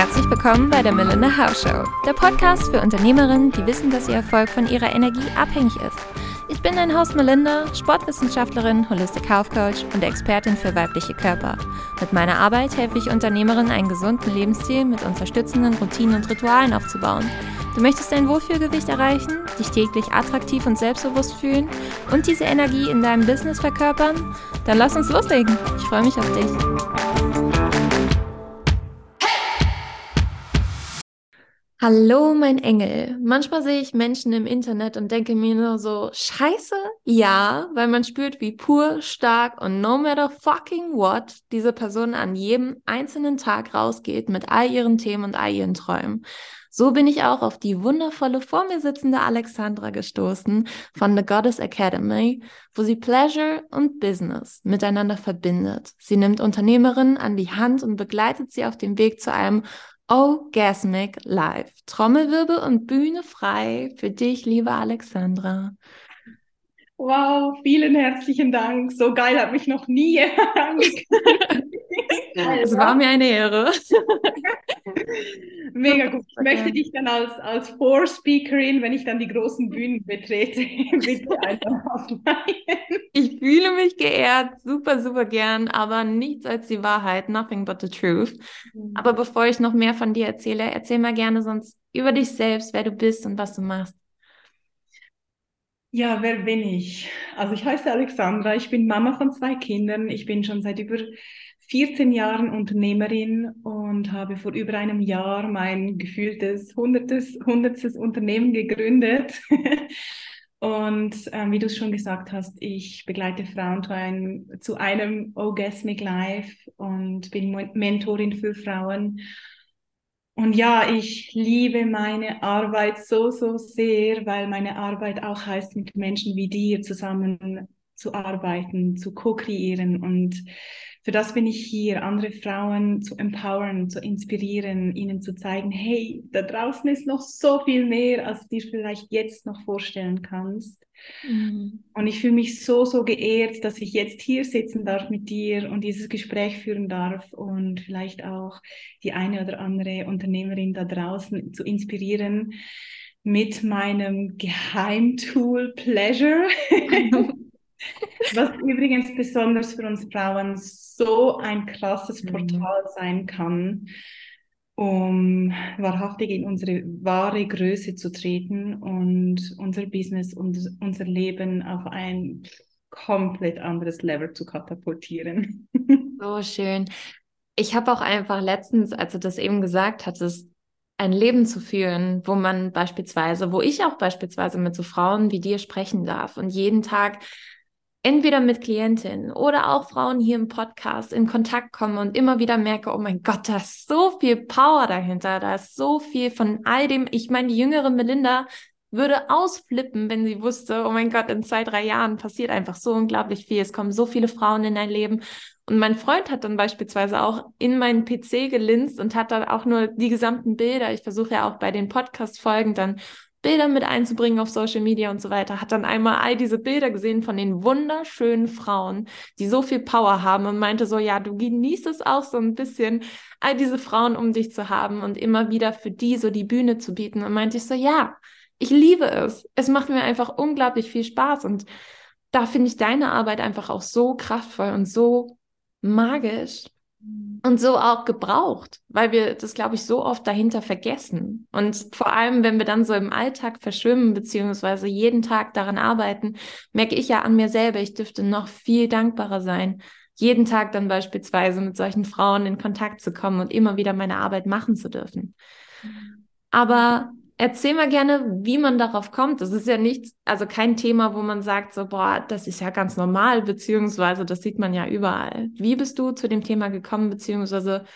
Herzlich willkommen bei der Melinda House Show, der Podcast für Unternehmerinnen, die wissen, dass ihr Erfolg von ihrer Energie abhängig ist. Ich bin dein Host Melinda, Sportwissenschaftlerin, Holistic Health Coach und Expertin für weibliche Körper. Mit meiner Arbeit helfe ich Unternehmerinnen, einen gesunden Lebensstil mit unterstützenden Routinen und Ritualen aufzubauen. Du möchtest dein Wohlfühlgewicht erreichen, dich täglich attraktiv und selbstbewusst fühlen und diese Energie in deinem Business verkörpern? Dann lass uns loslegen. Ich freue mich auf dich. Hallo, mein Engel. Manchmal sehe ich Menschen im Internet und denke mir nur so, scheiße, ja, weil man spürt, wie pur, stark und no matter fucking what diese Person an jedem einzelnen Tag rausgeht mit all ihren Themen und all ihren Träumen. So bin ich auch auf die wundervolle vor mir sitzende Alexandra gestoßen von The Goddess Academy, wo sie Pleasure und Business miteinander verbindet. Sie nimmt Unternehmerinnen an die Hand und begleitet sie auf dem Weg zu einem Orgasmic Live. Trommelwirbel und Bühne frei für dich, liebe Alexandra. Wow, vielen herzlichen Dank. So geil hat mich noch nie Es war mir eine Ehre. Mega gut. Ich möchte dich dann als, als Vorspeakerin, wenn ich dann die großen Bühnen betrete, bitte einfach ausleihen. Ich fühle mich geehrt, super, super gern, aber nichts als die Wahrheit, nothing but the truth. Mhm. Aber bevor ich noch mehr von dir erzähle, erzähl mal gerne sonst über dich selbst, wer du bist und was du machst. Ja, wer bin ich? Also ich heiße Alexandra, ich bin Mama von zwei Kindern, ich bin schon seit über 14 Jahren Unternehmerin und habe vor über einem Jahr mein gefühltes hundertes, hundertstes Unternehmen gegründet. und ähm, wie du es schon gesagt hast, ich begleite Frauen zu einem, zu einem Orgasmic Life und bin Mentorin für Frauen. Und ja, ich liebe meine Arbeit so, so sehr, weil meine Arbeit auch heißt, mit Menschen wie dir zusammen zu arbeiten, zu co-kreieren und für das bin ich hier, andere Frauen zu empowern, zu inspirieren, ihnen zu zeigen, hey, da draußen ist noch so viel mehr, als du dir vielleicht jetzt noch vorstellen kannst. Mhm. Und ich fühle mich so, so geehrt, dass ich jetzt hier sitzen darf mit dir und dieses Gespräch führen darf und vielleicht auch die eine oder andere Unternehmerin da draußen zu inspirieren mit meinem Geheimtool Pleasure. Was übrigens besonders für uns Frauen so ein krasses mhm. Portal sein kann, um wahrhaftig in unsere wahre Größe zu treten und unser Business und unser Leben auf ein komplett anderes Level zu katapultieren. So schön. Ich habe auch einfach letztens, als du das eben gesagt hattest, ein Leben zu führen, wo man beispielsweise, wo ich auch beispielsweise mit so Frauen wie dir sprechen darf und jeden Tag entweder mit Klientinnen oder auch Frauen hier im Podcast in Kontakt komme und immer wieder merke, oh mein Gott, da ist so viel Power dahinter, da ist so viel von all dem. Ich meine, die jüngere Melinda würde ausflippen, wenn sie wusste, oh mein Gott, in zwei, drei Jahren passiert einfach so unglaublich viel. Es kommen so viele Frauen in dein Leben. Und mein Freund hat dann beispielsweise auch in meinen PC gelinst und hat dann auch nur die gesamten Bilder. Ich versuche ja auch bei den Podcast-Folgen dann Bilder mit einzubringen auf Social Media und so weiter, hat dann einmal all diese Bilder gesehen von den wunderschönen Frauen, die so viel Power haben und meinte so, ja, du genießt es auch so ein bisschen, all diese Frauen um dich zu haben und immer wieder für die so die Bühne zu bieten. Und meinte ich so, ja, ich liebe es. Es macht mir einfach unglaublich viel Spaß und da finde ich deine Arbeit einfach auch so kraftvoll und so magisch. Und so auch gebraucht, weil wir das, glaube ich, so oft dahinter vergessen. Und vor allem, wenn wir dann so im Alltag verschwimmen, beziehungsweise jeden Tag daran arbeiten, merke ich ja an mir selber, ich dürfte noch viel dankbarer sein, jeden Tag dann beispielsweise mit solchen Frauen in Kontakt zu kommen und immer wieder meine Arbeit machen zu dürfen. Mhm. Aber Erzähl mal gerne, wie man darauf kommt. Das ist ja nichts, also kein Thema, wo man sagt, so, boah, das ist ja ganz normal, beziehungsweise das sieht man ja überall. Wie bist du zu dem Thema gekommen, beziehungsweise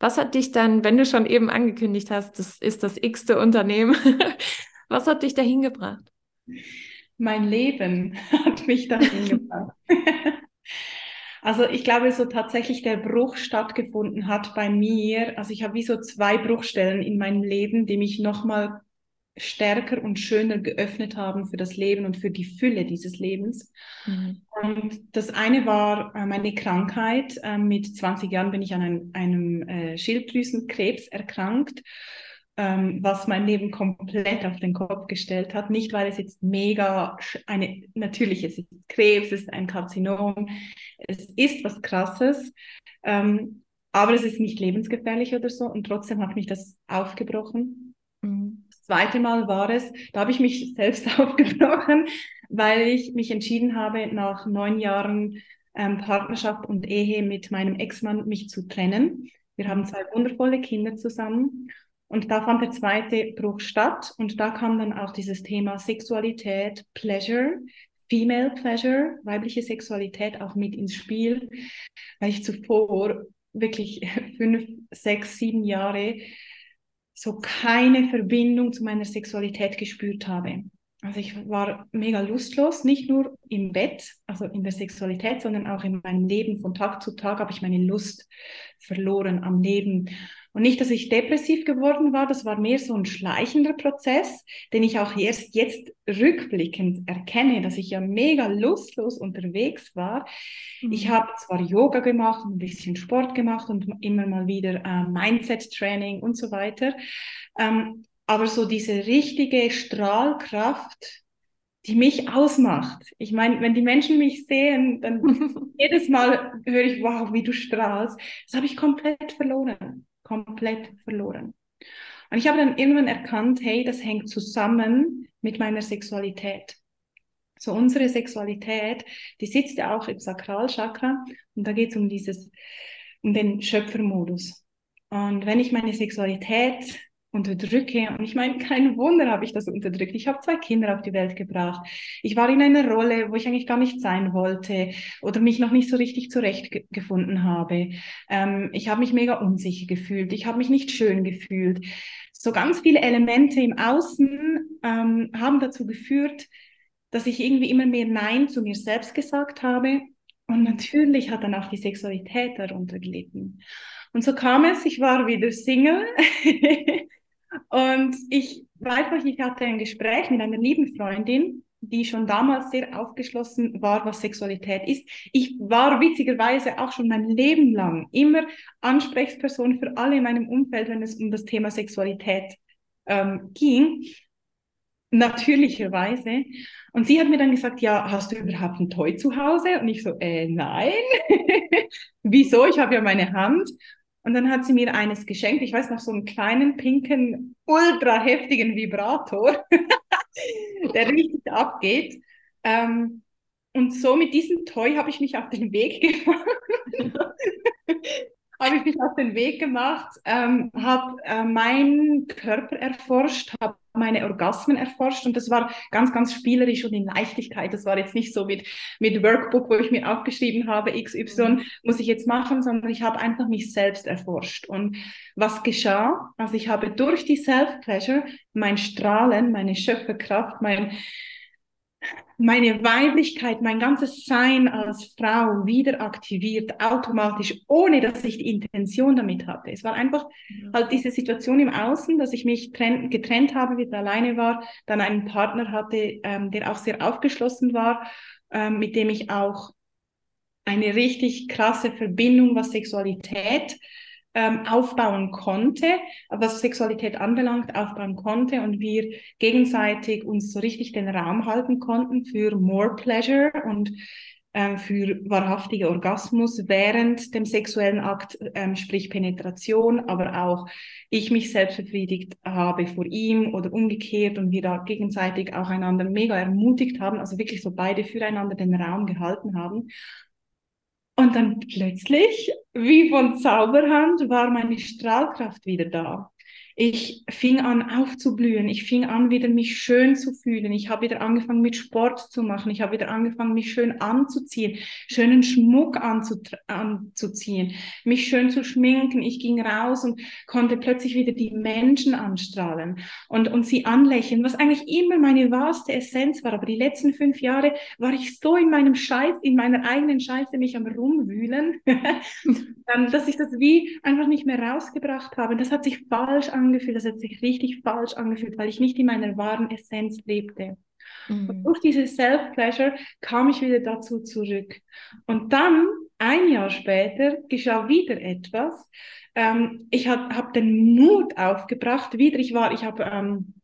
was hat dich dann, wenn du schon eben angekündigt hast, das ist das x-te Unternehmen, was hat dich dahin gebracht? Mein Leben hat mich dahin gebracht. Also ich glaube, so tatsächlich der Bruch stattgefunden hat bei mir. Also ich habe wie so zwei Bruchstellen in meinem Leben, die mich nochmal stärker und schöner geöffnet haben für das Leben und für die Fülle dieses Lebens. Mhm. Und das eine war äh, meine Krankheit. Äh, mit 20 Jahren bin ich an ein, einem äh, Schilddrüsenkrebs erkrankt, ähm, was mein Leben komplett auf den Kopf gestellt hat. Nicht, weil es jetzt mega eine, natürlich, es ist Krebs, es ist ein Karzinom, es ist was Krasses. Ähm, aber es ist nicht lebensgefährlich oder so und trotzdem hat mich das aufgebrochen. Mhm. Zweite Mal war es, da habe ich mich selbst aufgebrochen, weil ich mich entschieden habe, nach neun Jahren ähm, Partnerschaft und Ehe mit meinem Ex-Mann mich zu trennen. Wir haben zwei wundervolle Kinder zusammen. Und da fand der zweite Bruch statt. Und da kam dann auch dieses Thema Sexualität, Pleasure, Female Pleasure, weibliche Sexualität auch mit ins Spiel, weil ich zuvor wirklich fünf, sechs, sieben Jahre so keine Verbindung zu meiner Sexualität gespürt habe. Also ich war mega lustlos, nicht nur im Bett, also in der Sexualität, sondern auch in meinem Leben. Von Tag zu Tag habe ich meine Lust verloren am Leben. Und nicht, dass ich depressiv geworden war, das war mehr so ein schleichender Prozess, den ich auch erst jetzt rückblickend erkenne, dass ich ja mega lustlos unterwegs war. Mhm. Ich habe zwar Yoga gemacht, ein bisschen Sport gemacht und immer mal wieder äh, Mindset-Training und so weiter, ähm, aber so diese richtige Strahlkraft, die mich ausmacht. Ich meine, wenn die Menschen mich sehen, dann jedes Mal höre ich, wow, wie du strahlst. Das habe ich komplett verloren komplett verloren. Und ich habe dann irgendwann erkannt, hey, das hängt zusammen mit meiner Sexualität. So unsere Sexualität, die sitzt ja auch im Sakralchakra und da geht es um dieses, um den Schöpfermodus. Und wenn ich meine Sexualität unterdrücke. Und ich meine, kein Wunder habe ich das unterdrückt. Ich habe zwei Kinder auf die Welt gebracht. Ich war in einer Rolle, wo ich eigentlich gar nicht sein wollte oder mich noch nicht so richtig zurechtgefunden habe. Ähm, ich habe mich mega unsicher gefühlt. Ich habe mich nicht schön gefühlt. So ganz viele Elemente im Außen ähm, haben dazu geführt, dass ich irgendwie immer mehr Nein zu mir selbst gesagt habe. Und natürlich hat dann auch die Sexualität darunter gelitten. Und so kam es, ich war wieder Single Und ich weiß noch, ich hatte ein Gespräch mit einer lieben Freundin, die schon damals sehr aufgeschlossen war, was Sexualität ist. Ich war witzigerweise auch schon mein Leben lang immer Ansprechperson für alle in meinem Umfeld, wenn es um das Thema Sexualität ähm, ging. Natürlicherweise. Und sie hat mir dann gesagt, ja, hast du überhaupt ein Toy zu Hause? Und ich so, äh, nein. Wieso? Ich habe ja meine Hand. Und dann hat sie mir eines geschenkt. Ich weiß noch, so einen kleinen, pinken, ultra heftigen Vibrator, der richtig abgeht. Ähm, und so mit diesem Toy habe ich mich auf den Weg gemacht. habe ich mich auf den Weg gemacht, ähm, habe äh, meinen Körper erforscht, habe meine Orgasmen erforscht und das war ganz, ganz spielerisch und in Leichtigkeit. Das war jetzt nicht so mit, mit Workbook, wo ich mir aufgeschrieben habe, XY mhm. muss ich jetzt machen, sondern ich habe einfach mich selbst erforscht. Und was geschah? Also ich habe durch die Self-Pleasure mein Strahlen, meine Schöpferkraft, mein, meine Weiblichkeit, mein ganzes Sein als Frau wieder aktiviert, automatisch, ohne dass ich die Intention damit hatte. Es war einfach halt diese Situation im Außen, dass ich mich trennt, getrennt habe, wieder alleine war, dann einen Partner hatte, ähm, der auch sehr aufgeschlossen war, ähm, mit dem ich auch eine richtig krasse Verbindung, was Sexualität ähm, aufbauen konnte, was Sexualität anbelangt, aufbauen konnte und wir gegenseitig uns so richtig den Raum halten konnten für more pleasure und ähm, für wahrhaftige Orgasmus während dem sexuellen Akt, ähm, sprich Penetration, aber auch ich mich selbst befriedigt habe vor ihm oder umgekehrt und wir da gegenseitig auch einander mega ermutigt haben, also wirklich so beide füreinander den Raum gehalten haben. Und dann plötzlich, wie von Zauberhand, war meine Strahlkraft wieder da. Ich fing an aufzublühen. Ich fing an, wieder mich schön zu fühlen. Ich habe wieder angefangen, mit Sport zu machen. Ich habe wieder angefangen, mich schön anzuziehen, schönen Schmuck anzuziehen, mich schön zu schminken. Ich ging raus und konnte plötzlich wieder die Menschen anstrahlen und, und sie anlächeln, was eigentlich immer meine wahrste Essenz war. Aber die letzten fünf Jahre war ich so in meinem Scheiß, in meiner eigenen Scheiße mich am rumwühlen, dass ich das wie einfach nicht mehr rausgebracht habe. Das hat sich falsch angefühlt angefühlt, das hat sich richtig falsch angefühlt, weil ich nicht in meiner wahren Essenz lebte. Mhm. Und durch diese Self-Pleasure kam ich wieder dazu zurück. Und dann, ein Jahr später, geschah wieder etwas. Ähm, ich habe hab den Mut aufgebracht, wieder, ich war, ich habe ähm,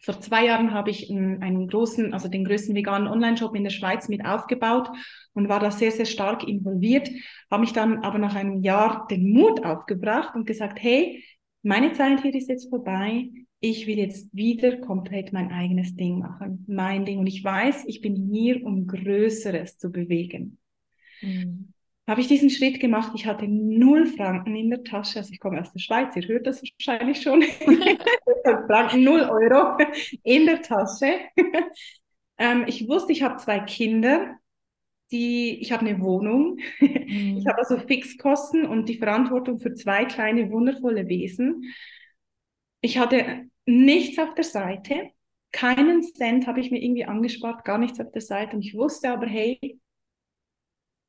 vor zwei Jahren habe ich einen, großen, also den größten veganen Online-Shop in der Schweiz mit aufgebaut und war da sehr, sehr stark involviert, habe mich dann aber nach einem Jahr den Mut aufgebracht und gesagt, hey, meine Zeit hier ist jetzt vorbei. Ich will jetzt wieder komplett mein eigenes Ding machen, mein Ding. Und ich weiß, ich bin hier, um Größeres zu bewegen. Mhm habe ich diesen Schritt gemacht. Ich hatte null Franken in der Tasche. Also ich komme aus der Schweiz, ihr hört das wahrscheinlich schon. Franken, null Euro in der Tasche. ähm, ich wusste, ich habe zwei Kinder. Die, ich habe eine Wohnung. Mhm. Ich habe also Fixkosten und die Verantwortung für zwei kleine, wundervolle Wesen. Ich hatte nichts auf der Seite. Keinen Cent habe ich mir irgendwie angespart, gar nichts auf der Seite. Und ich wusste aber, hey,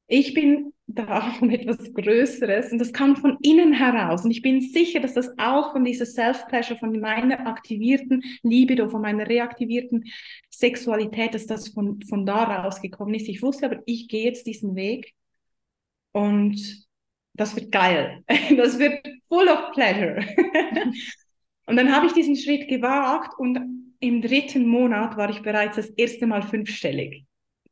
ich bin da um etwas Größeres und das kam von innen heraus. Und ich bin sicher, dass das auch von dieser Self-Pleasure, von meiner aktivierten Libido, von meiner reaktivierten Sexualität, dass das von, von da rausgekommen ist. Ich wusste aber, ich gehe jetzt diesen Weg und das wird geil. Das wird full of pleasure. Und dann habe ich diesen Schritt gewagt und im dritten Monat war ich bereits das erste Mal fünfstellig.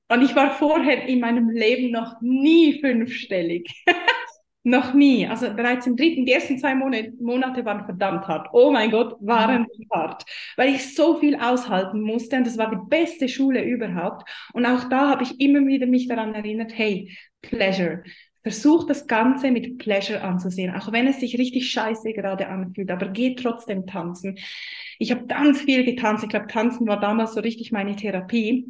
Und ich war vorher in meinem Leben noch nie fünfstellig. noch nie. Also bereits im dritten, die ersten zwei Monate, Monate waren verdammt hart. Oh mein Gott, waren die hart. Weil ich so viel aushalten musste und das war die beste Schule überhaupt. Und auch da habe ich immer wieder mich daran erinnert, hey, Pleasure. Versuch das Ganze mit Pleasure anzusehen, auch wenn es sich richtig scheiße gerade anfühlt, aber geh trotzdem tanzen. Ich habe ganz viel getanzt. Ich glaube, tanzen war damals so richtig meine Therapie.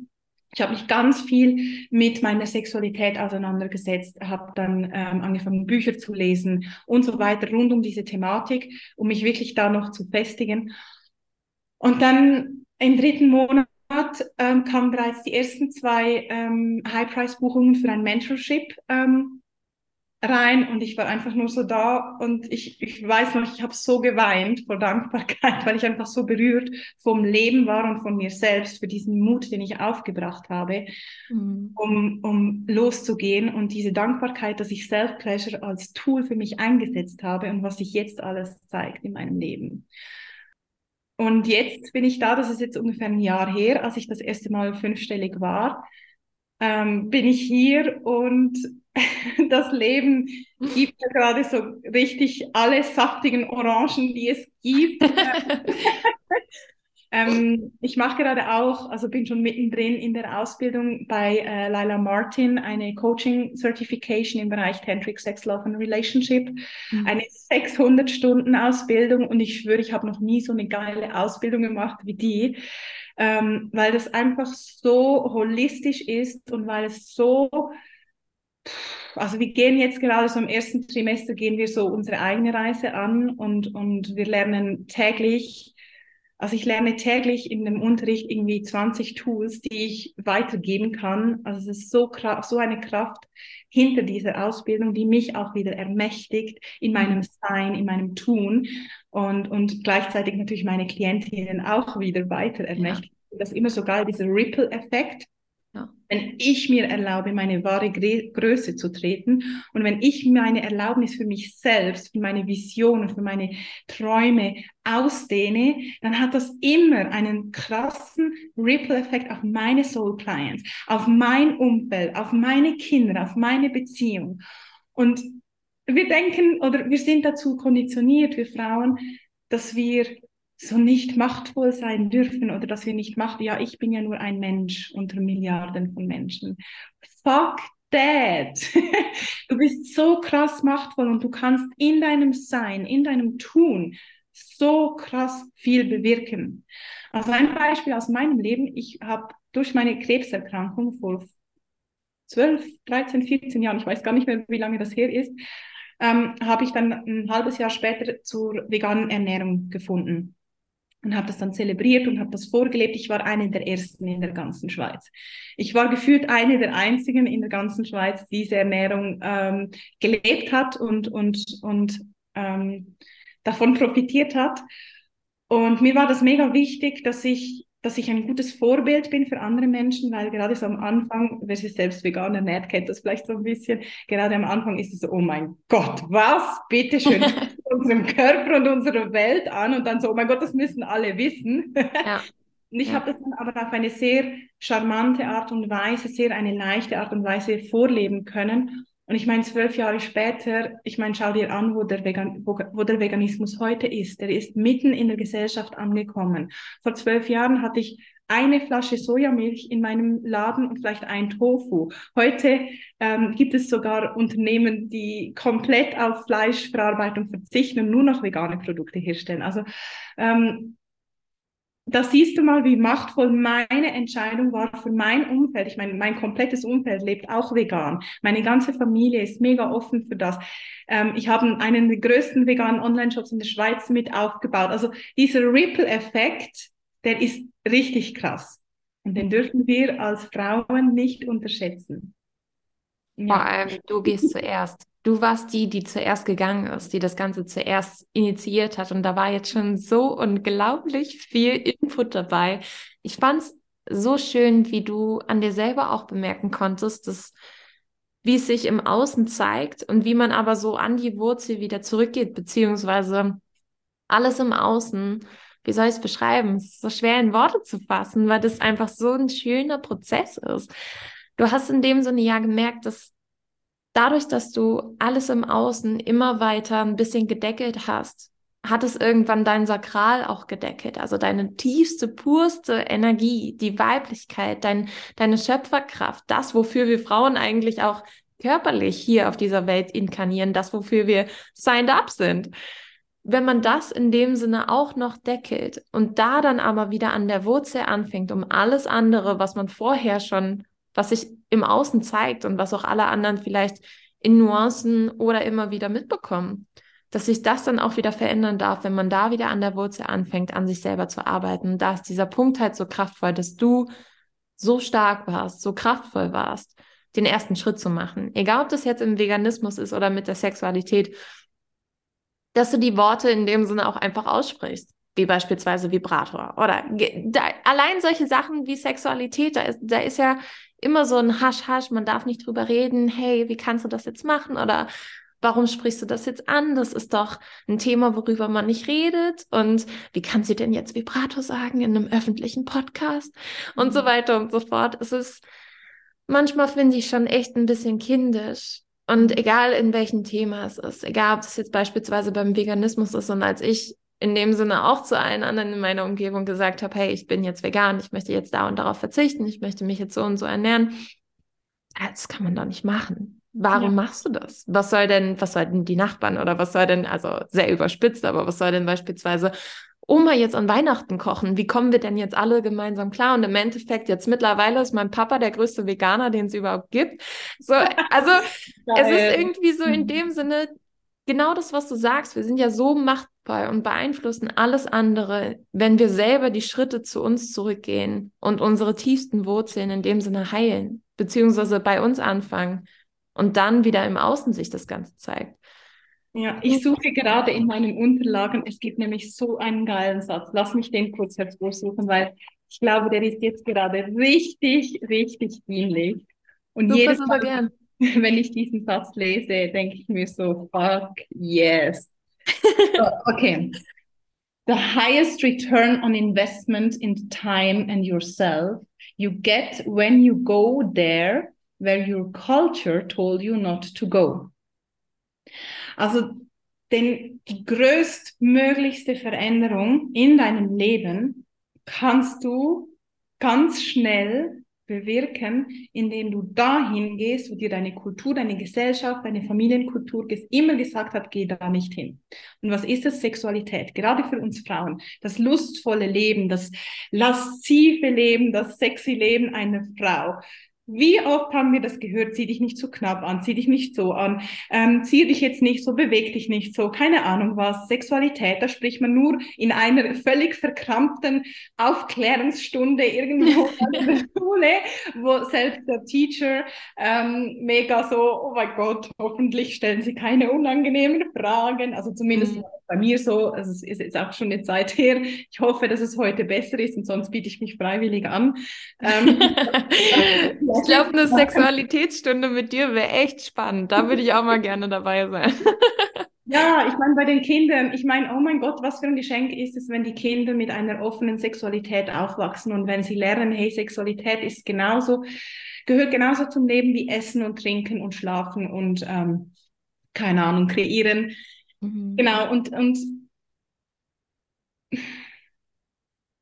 Ich habe mich ganz viel mit meiner Sexualität auseinandergesetzt, habe dann ähm, angefangen, Bücher zu lesen und so weiter rund um diese Thematik, um mich wirklich da noch zu festigen. Und dann im dritten Monat ähm, kamen bereits die ersten zwei ähm, High-Price-Buchungen für ein Mentorship ähm, rein und ich war einfach nur so da und ich, ich weiß noch, ich habe so geweint vor Dankbarkeit, weil ich einfach so berührt vom Leben war und von mir selbst für diesen Mut, den ich aufgebracht habe, mhm. um, um loszugehen und diese Dankbarkeit, dass ich Self-Pleasure als Tool für mich eingesetzt habe und was sich jetzt alles zeigt in meinem Leben. Und jetzt bin ich da, das ist jetzt ungefähr ein Jahr her, als ich das erste Mal fünfstellig war, ähm, bin ich hier und das Leben gibt ja gerade so richtig alle saftigen Orangen, die es gibt. ähm, ich mache gerade auch, also bin schon mittendrin in der Ausbildung bei äh, Lila Martin, eine Coaching Certification im Bereich Tantric Sex, Love and Relationship, mhm. eine 600 Stunden Ausbildung und ich schwöre, ich habe noch nie so eine geile Ausbildung gemacht wie die. Ähm, weil das einfach so holistisch ist und weil es so also wir gehen jetzt gerade so im ersten Trimester gehen wir so unsere eigene Reise an und, und wir lernen täglich, also ich lerne täglich in dem Unterricht irgendwie 20 Tools, die ich weitergeben kann. Also es ist so, so eine Kraft hinter dieser Ausbildung, die mich auch wieder ermächtigt in meinem Sein, in meinem Tun und, und gleichzeitig natürlich meine Klientinnen auch wieder weiter ermächtigt. Ja. Das ist immer so geil, dieser Ripple-Effekt ja. Wenn ich mir erlaube, meine wahre Größe zu treten und wenn ich meine Erlaubnis für mich selbst, für meine Visionen, für meine Träume ausdehne, dann hat das immer einen krassen Ripple-Effekt auf meine Soul Clients, auf mein Umfeld, auf meine Kinder, auf meine Beziehung. Und wir denken oder wir sind dazu konditioniert, wir Frauen, dass wir so nicht machtvoll sein dürfen oder dass wir nicht macht, ja, ich bin ja nur ein Mensch unter Milliarden von Menschen. Fuck that. du bist so krass machtvoll und du kannst in deinem Sein, in deinem Tun so krass viel bewirken. Also ein Beispiel aus meinem Leben, ich habe durch meine Krebserkrankung vor 12, 13, 14 Jahren, ich weiß gar nicht mehr, wie lange das her ist, ähm, habe ich dann ein halbes Jahr später zur veganen Ernährung gefunden und habe das dann zelebriert und habe das vorgelebt. Ich war eine der ersten in der ganzen Schweiz. Ich war gefühlt eine der einzigen in der ganzen Schweiz, die diese Ernährung ähm, gelebt hat und, und, und ähm, davon profitiert hat. Und mir war das mega wichtig, dass ich dass ich ein gutes Vorbild bin für andere Menschen, weil gerade so am Anfang, wer sich selbst vegan ernährt, kennt das vielleicht so ein bisschen. Gerade am Anfang ist es so, oh mein Gott, was? Bitte schön, unserem Körper und unserer Welt an und dann so, oh mein Gott, das müssen alle wissen. Ja. Und ich ja. habe das dann aber auf eine sehr charmante Art und Weise, sehr eine leichte Art und Weise vorleben können. Und ich meine, zwölf Jahre später, ich meine, schau dir an, wo der, Vegan, wo, wo, der Veganismus heute ist. Der ist mitten in der Gesellschaft angekommen. Vor zwölf Jahren hatte ich eine Flasche Sojamilch in meinem Laden und vielleicht ein Tofu. Heute ähm, gibt es sogar Unternehmen, die komplett auf Fleischverarbeitung verzichten und nur noch vegane Produkte herstellen. Also ähm, da siehst du mal, wie machtvoll meine Entscheidung war für mein Umfeld. Ich meine, mein komplettes Umfeld lebt auch vegan. Meine ganze Familie ist mega offen für das. Ähm, ich habe einen der größten veganen Online-Shops in der Schweiz mit aufgebaut. Also dieser Ripple-Effekt, der ist richtig krass. Und den dürfen wir als Frauen nicht unterschätzen. Vor allem, du gehst zuerst. Du warst die, die zuerst gegangen ist, die das Ganze zuerst initiiert hat. Und da war jetzt schon so unglaublich viel Input dabei. Ich fand es so schön, wie du an dir selber auch bemerken konntest, dass wie es sich im Außen zeigt und wie man aber so an die Wurzel wieder zurückgeht, beziehungsweise alles im Außen, wie soll ich es beschreiben? Es ist so schwer in Worte zu fassen, weil das einfach so ein schöner Prozess ist. Du hast in dem Sinne ja gemerkt, dass dadurch, dass du alles im Außen immer weiter ein bisschen gedeckelt hast, hat es irgendwann dein Sakral auch gedeckelt, also deine tiefste, purste Energie, die Weiblichkeit, dein, deine Schöpferkraft, das, wofür wir Frauen eigentlich auch körperlich hier auf dieser Welt inkarnieren, das, wofür wir signed up sind. Wenn man das in dem Sinne auch noch deckelt und da dann aber wieder an der Wurzel anfängt, um alles andere, was man vorher schon was sich im Außen zeigt und was auch alle anderen vielleicht in Nuancen oder immer wieder mitbekommen. Dass sich das dann auch wieder verändern darf, wenn man da wieder an der Wurzel anfängt, an sich selber zu arbeiten. da ist dieser Punkt halt so kraftvoll, dass du so stark warst, so kraftvoll warst, den ersten Schritt zu machen. Egal, ob das jetzt im Veganismus ist oder mit der Sexualität, dass du die Worte in dem Sinne auch einfach aussprichst wie beispielsweise Vibrator oder da, allein solche Sachen wie Sexualität, da ist, da ist ja immer so ein Hasch-Hasch, man darf nicht drüber reden, hey, wie kannst du das jetzt machen oder warum sprichst du das jetzt an? Das ist doch ein Thema, worüber man nicht redet und wie kann sie denn jetzt Vibrator sagen in einem öffentlichen Podcast und so mhm. weiter und so fort. Es ist manchmal finde ich schon echt ein bisschen kindisch. Und egal in welchem Thema es ist, egal ob das jetzt beispielsweise beim Veganismus ist und als ich in dem Sinne auch zu allen anderen in meiner Umgebung gesagt habe, hey, ich bin jetzt vegan, ich möchte jetzt da und darauf verzichten, ich möchte mich jetzt so und so ernähren. Das kann man doch nicht machen. Warum ja. machst du das? Was soll denn, was sollten die Nachbarn oder was soll denn, also sehr überspitzt, aber was soll denn beispielsweise Oma jetzt an Weihnachten kochen? Wie kommen wir denn jetzt alle gemeinsam klar? Und im Endeffekt, jetzt mittlerweile ist mein Papa der größte Veganer, den es überhaupt gibt. So, also es ist irgendwie so in dem Sinne, genau das, was du sagst. Wir sind ja so machtvoll und beeinflussen alles andere, wenn wir selber die Schritte zu uns zurückgehen und unsere tiefsten Wurzeln in dem Sinne heilen, beziehungsweise bei uns anfangen und dann wieder im Außen sich das Ganze zeigt. Ja, ich suche gerade in meinen Unterlagen, es gibt nämlich so einen geilen Satz. Lass mich den kurz hervorsuchen, weil ich glaube, der ist jetzt gerade richtig, richtig dienlich. Und super, jedes Mal, gern. wenn ich diesen Satz lese, denke ich mir so, fuck yes. so, okay. The highest return on investment in time and yourself you get when you go there where your culture told you not to go. Also denn die größtmöglichste Veränderung in deinem Leben kannst du ganz schnell bewirken, indem du dahin gehst, wo dir deine Kultur, deine Gesellschaft, deine Familienkultur immer gesagt hat, geh da nicht hin. Und was ist das? Sexualität. Gerade für uns Frauen. Das lustvolle Leben, das laszive Leben, das sexy Leben einer Frau. Wie oft haben wir das gehört? Zieh dich nicht zu knapp an, zieh dich nicht so an, ähm, zieh dich jetzt nicht so, beweg dich nicht so, keine Ahnung was. Sexualität, da spricht man nur in einer völlig verkrampften Aufklärungsstunde irgendwo in der Schule, wo selbst der Teacher ähm, mega so, oh mein Gott, hoffentlich stellen sie keine unangenehmen Fragen. Also zumindest mhm. bei mir so, also es ist jetzt auch schon eine Zeit her. Ich hoffe, dass es heute besser ist und sonst biete ich mich freiwillig an. Ähm, Ich glaube, eine Sexualitätsstunde mit dir wäre echt spannend. Da würde ich auch mal gerne dabei sein. Ja, ich meine, bei den Kindern, ich meine, oh mein Gott, was für ein Geschenk ist es, wenn die Kinder mit einer offenen Sexualität aufwachsen und wenn sie lernen, hey, Sexualität ist genauso, gehört genauso zum Leben wie Essen und Trinken und Schlafen und, ähm, keine Ahnung, kreieren. Mhm. Genau, und, und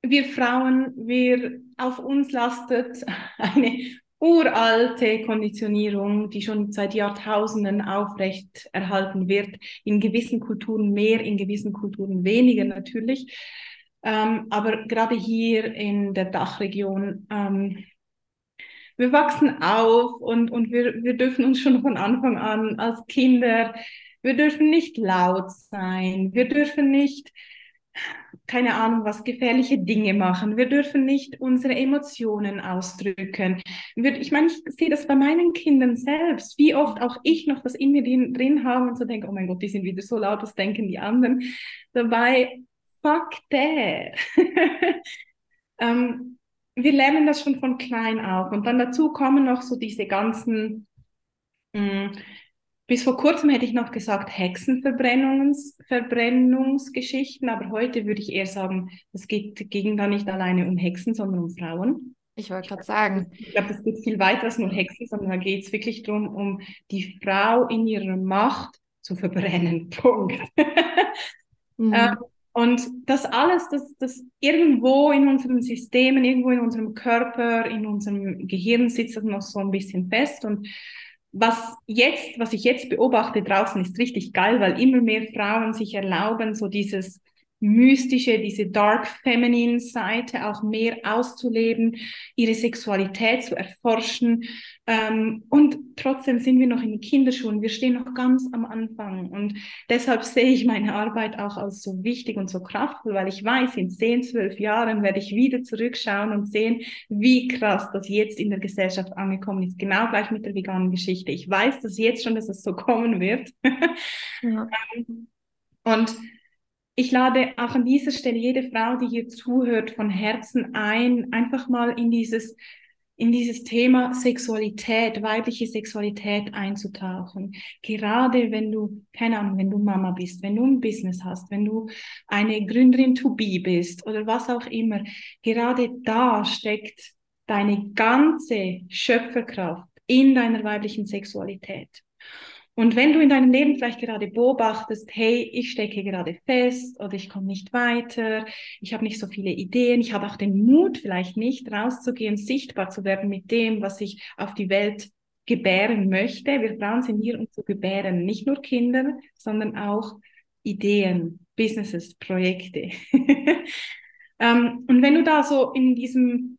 wir Frauen, wir auf uns lastet eine uralte Konditionierung, die schon seit Jahrtausenden aufrecht erhalten wird, in gewissen Kulturen mehr, in gewissen Kulturen weniger natürlich. Ähm, aber gerade hier in der Dachregion, ähm, wir wachsen auf und, und wir, wir dürfen uns schon von Anfang an als Kinder, wir dürfen nicht laut sein, wir dürfen nicht keine Ahnung, was gefährliche Dinge machen. Wir dürfen nicht unsere Emotionen ausdrücken. ich meine, ich sehe das bei meinen Kindern selbst, wie oft auch ich noch das in mir drin, habe und so denke, oh mein Gott, die sind wieder so laut, was denken die anderen? Dabei, fuck that. ähm, wir lernen das schon von klein auf. Und dann dazu kommen noch so diese ganzen mh, mm, bis vor kurzem hätte ich noch gesagt Hexenverbrennungsgeschichten, aber heute würde ich eher sagen, es geht, ging da nicht alleine um Hexen, sondern um Frauen. Ich wollte gerade sagen. Ich glaube, das geht viel weiter als nur Hexen, sondern da geht es wirklich darum, um die Frau in ihrer Macht zu verbrennen. Punkt. mhm. ähm, und das alles, das, das irgendwo in unseren Systemen, irgendwo in unserem Körper, in unserem Gehirn sitzt das noch so ein bisschen fest. Und was jetzt, was ich jetzt beobachte draußen, ist richtig geil, weil immer mehr Frauen sich erlauben, so dieses mystische, diese dark feminine Seite auch mehr auszuleben, ihre Sexualität zu erforschen. Ähm, und trotzdem sind wir noch in den Kinderschuhen. Wir stehen noch ganz am Anfang. Und deshalb sehe ich meine Arbeit auch als so wichtig und so kraftvoll, weil ich weiß, in zehn, zwölf Jahren werde ich wieder zurückschauen und sehen, wie krass das jetzt in der Gesellschaft angekommen ist. Genau gleich mit der veganen Geschichte. Ich weiß das jetzt schon, dass es so kommen wird. Ja. und ich lade auch an dieser Stelle jede Frau, die hier zuhört, von Herzen ein, einfach mal in dieses, in dieses Thema Sexualität, weibliche Sexualität einzutauchen. Gerade wenn du, keine Ahnung, wenn du Mama bist, wenn du ein Business hast, wenn du eine Gründerin to be bist oder was auch immer. Gerade da steckt deine ganze Schöpferkraft in deiner weiblichen Sexualität. Und wenn du in deinem Leben vielleicht gerade beobachtest, hey, ich stecke gerade fest oder ich komme nicht weiter, ich habe nicht so viele Ideen, ich habe auch den Mut vielleicht nicht rauszugehen, sichtbar zu werden mit dem, was ich auf die Welt gebären möchte. Wir Frauen sind hier, um zu gebären, nicht nur Kinder, sondern auch Ideen, Businesses, Projekte. ähm, und wenn du da so in diesem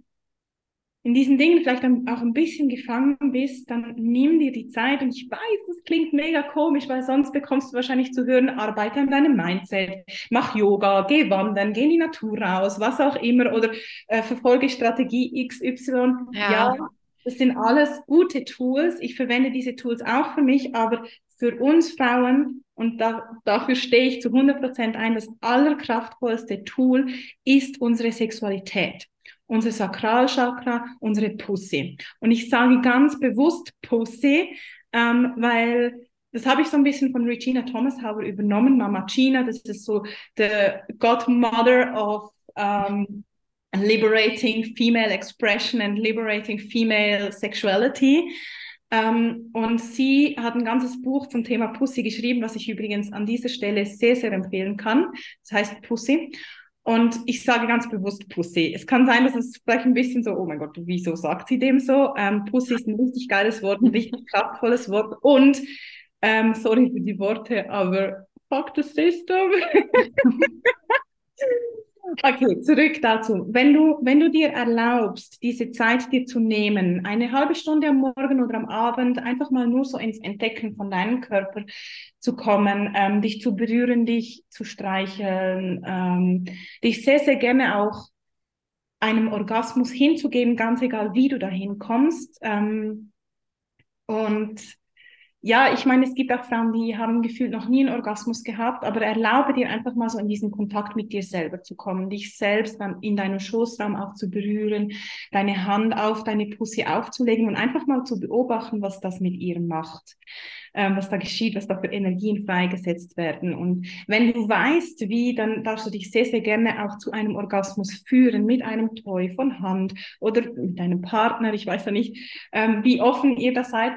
in diesen Dingen vielleicht auch ein bisschen gefangen bist, dann nimm dir die Zeit. Und ich weiß, das klingt mega komisch, weil sonst bekommst du wahrscheinlich zu hören, arbeite an deinem Mindset, mach Yoga, geh wandern, geh in die Natur raus, was auch immer, oder äh, verfolge Strategie XY. Ja. ja, das sind alles gute Tools. Ich verwende diese Tools auch für mich, aber für uns Frauen, und da, dafür stehe ich zu 100 Prozent ein, das allerkraftvollste Tool ist unsere Sexualität unser Sakralchakra, unsere Pussy. Und ich sage ganz bewusst Pussy, ähm, weil das habe ich so ein bisschen von Regina Thomas Hauer übernommen, Mama Gina, das ist so the godmother of um, liberating female expression and liberating female sexuality. Ähm, und sie hat ein ganzes Buch zum Thema Pussy geschrieben, was ich übrigens an dieser Stelle sehr, sehr empfehlen kann. Das heißt Pussy. Und ich sage ganz bewusst Pussy. Es kann sein, dass es vielleicht ein bisschen so, oh mein Gott, wieso sagt sie dem so? Ähm, Pussy ist ein richtig geiles Wort, ein richtig kraftvolles Wort. Und, ähm, sorry für die Worte, aber fuck the system. Okay, zurück dazu. Wenn du, wenn du dir erlaubst, diese Zeit dir zu nehmen, eine halbe Stunde am Morgen oder am Abend, einfach mal nur so ins Entdecken von deinem Körper zu kommen, ähm, dich zu berühren, dich zu streicheln, ähm, dich sehr, sehr gerne auch einem Orgasmus hinzugeben, ganz egal, wie du dahin kommst. Ähm, und ja, ich meine, es gibt auch Frauen, die haben gefühlt noch nie einen Orgasmus gehabt, aber erlaube dir einfach mal so in diesen Kontakt mit dir selber zu kommen, dich selbst dann in deinem Schoßraum auch zu berühren, deine Hand auf deine Pussy aufzulegen und einfach mal zu beobachten, was das mit ihr macht, ähm, was da geschieht, was da für Energien freigesetzt werden. Und wenn du weißt, wie, dann darfst du dich sehr, sehr gerne auch zu einem Orgasmus führen mit einem Toy von Hand oder mit deinem Partner. Ich weiß ja nicht, ähm, wie offen ihr da seid.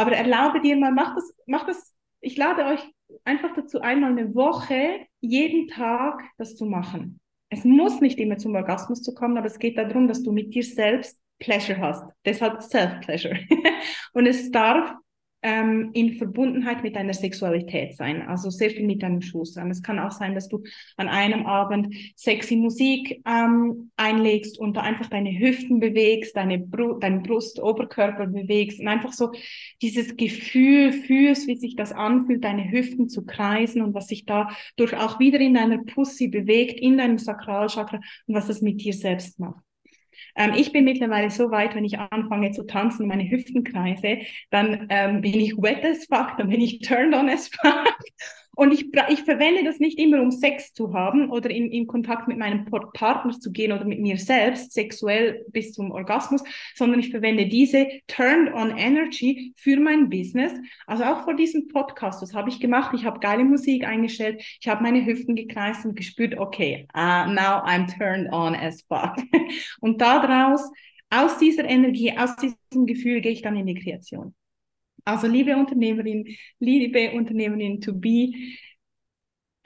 Aber erlaube dir mal, mach das, mach das, ich lade euch einfach dazu einmal eine Woche, jeden Tag das zu machen. Es muss nicht immer zum Orgasmus zu kommen, aber es geht darum, dass du mit dir selbst Pleasure hast. Deshalb Self-Pleasure. Und es darf ähm, in Verbundenheit mit deiner Sexualität sein, also sehr viel mit deinem Schoßraum. Es kann auch sein, dass du an einem Abend sexy Musik ähm, einlegst und da einfach deine Hüften bewegst, deine Bru deinen Brust, Oberkörper bewegst und einfach so dieses Gefühl fühlst, wie sich das anfühlt, deine Hüften zu kreisen und was sich da durch auch wieder in deiner Pussy bewegt, in deinem Sakralchakra und was das mit dir selbst macht. Ähm, ich bin mittlerweile so weit, wenn ich anfange zu tanzen meine Hüften kreise, dann ähm, bin ich wet as fuck, dann bin ich turned on as fuck. Und ich, ich verwende das nicht immer, um Sex zu haben oder in, in Kontakt mit meinem Partner zu gehen oder mit mir selbst, sexuell bis zum Orgasmus, sondern ich verwende diese Turned on Energy für mein Business. Also auch vor diesem Podcast, das habe ich gemacht. Ich habe geile Musik eingestellt, ich habe meine Hüften gekreist und gespürt, okay, uh, now I'm turned on as fuck. Und daraus, aus dieser Energie, aus diesem Gefühl gehe ich dann in die Kreation. Also liebe Unternehmerin, liebe Unternehmerin to be,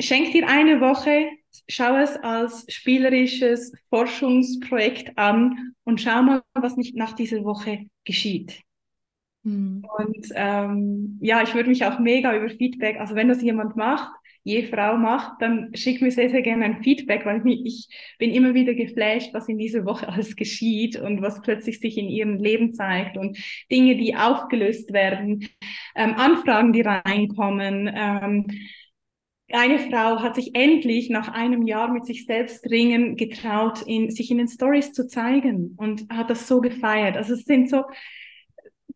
schenk dir eine Woche, schau es als spielerisches Forschungsprojekt an und schau mal, was nicht nach dieser Woche geschieht. Mhm. Und ähm, ja, ich würde mich auch mega über Feedback, also wenn das jemand macht, je Frau macht, dann schick mir sehr, sehr gerne ein Feedback, weil ich, bin immer wieder geflasht, was in dieser Woche alles geschieht und was plötzlich sich in ihrem Leben zeigt und Dinge, die aufgelöst werden, ähm, Anfragen, die reinkommen. Ähm, eine Frau hat sich endlich nach einem Jahr mit sich selbst ringen getraut, in, sich in den Stories zu zeigen und hat das so gefeiert. Also es sind so,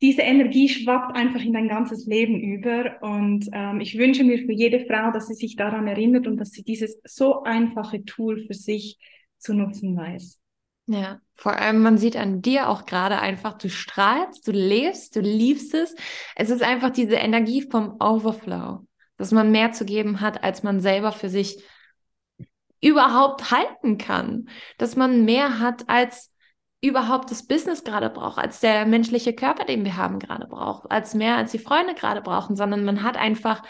diese Energie schwappt einfach in dein ganzes Leben über. Und ähm, ich wünsche mir für jede Frau, dass sie sich daran erinnert und dass sie dieses so einfache Tool für sich zu nutzen weiß. Ja, vor allem, man sieht an dir auch gerade einfach, du strahlst, du lebst, du liebst es. Es ist einfach diese Energie vom Overflow, dass man mehr zu geben hat, als man selber für sich überhaupt halten kann. Dass man mehr hat, als überhaupt das Business gerade braucht, als der menschliche Körper, den wir haben, gerade braucht, als mehr als die Freunde gerade brauchen, sondern man hat einfach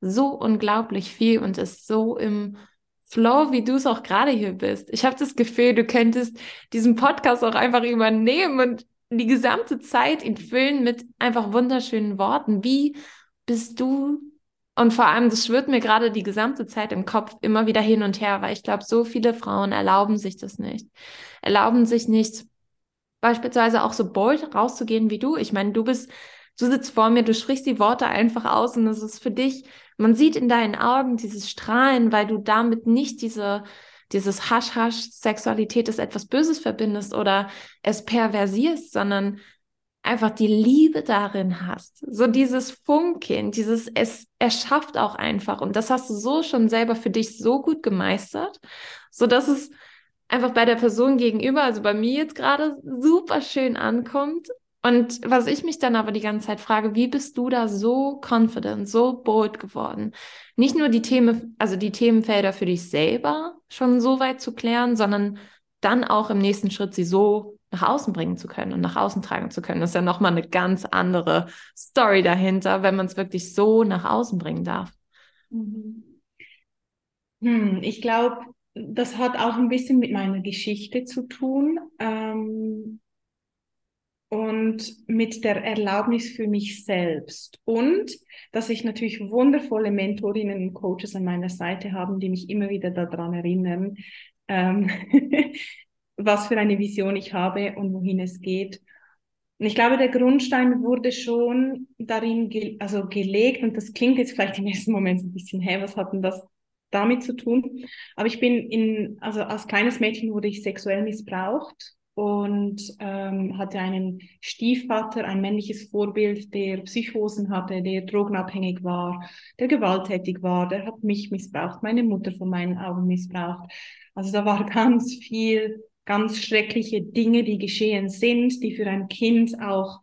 so unglaublich viel und ist so im Flow, wie du es auch gerade hier bist. Ich habe das Gefühl, du könntest diesen Podcast auch einfach übernehmen und die gesamte Zeit ihn füllen mit einfach wunderschönen Worten. Wie bist du? Und vor allem, das schwirrt mir gerade die gesamte Zeit im Kopf immer wieder hin und her, weil ich glaube, so viele Frauen erlauben sich das nicht. Erlauben sich nicht, beispielsweise auch so bold rauszugehen wie du. Ich meine, du bist, du sitzt vor mir, du sprichst die Worte einfach aus und es ist für dich, man sieht in deinen Augen dieses Strahlen, weil du damit nicht diese, dieses Hasch-Hasch, Sexualität ist etwas Böses verbindest oder es perversierst, sondern einfach die Liebe darin hast. So dieses Funken, dieses, es erschafft auch einfach. Und das hast du so schon selber für dich so gut gemeistert, so dass es einfach bei der Person gegenüber, also bei mir jetzt gerade, super schön ankommt. Und was ich mich dann aber die ganze Zeit frage, wie bist du da so confident, so bold geworden? Nicht nur die Themen, also die Themenfelder für dich selber schon so weit zu klären, sondern dann auch im nächsten Schritt sie so nach außen bringen zu können und nach außen tragen zu können. Das ist ja nochmal eine ganz andere Story dahinter, wenn man es wirklich so nach außen bringen darf. Mhm. Hm, ich glaube, das hat auch ein bisschen mit meiner Geschichte zu tun ähm, und mit der Erlaubnis für mich selbst. Und dass ich natürlich wundervolle Mentorinnen und Coaches an meiner Seite habe, die mich immer wieder daran erinnern, ähm, was für eine Vision ich habe und wohin es geht. Und ich glaube, der Grundstein wurde schon darin ge also gelegt und das klingt jetzt vielleicht im ersten Moment so ein bisschen, hä, was hat denn das damit zu tun? Aber ich bin in, also als kleines Mädchen wurde ich sexuell missbraucht und ähm, hatte einen Stiefvater, ein männliches Vorbild, der Psychosen hatte, der drogenabhängig war, der gewalttätig war, der hat mich missbraucht, meine Mutter von meinen Augen missbraucht. Also da war ganz viel ganz schreckliche Dinge, die geschehen sind, die für ein Kind auch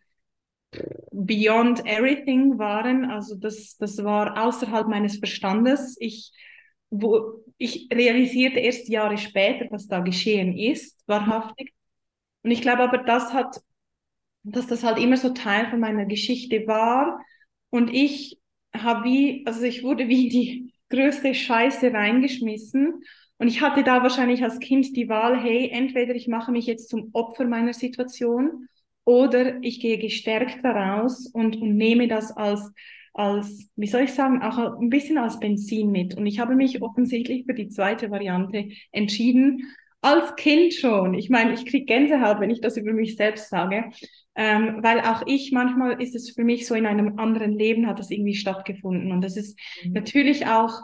beyond everything waren. Also das, das war außerhalb meines Verstandes. Ich, wo, ich realisierte erst Jahre später, was da geschehen ist, wahrhaftig. Und ich glaube aber, das hat, dass das halt immer so Teil von meiner Geschichte war. Und ich habe wie, also ich wurde wie die größte Scheiße reingeschmissen. Und ich hatte da wahrscheinlich als Kind die Wahl, hey, entweder ich mache mich jetzt zum Opfer meiner Situation oder ich gehe gestärkt daraus und, und nehme das als, als, wie soll ich sagen, auch ein bisschen als Benzin mit. Und ich habe mich offensichtlich für die zweite Variante entschieden, als Kind schon. Ich meine, ich kriege Gänsehaut, wenn ich das über mich selbst sage, ähm, weil auch ich, manchmal ist es für mich so in einem anderen Leben hat das irgendwie stattgefunden. Und das ist mhm. natürlich auch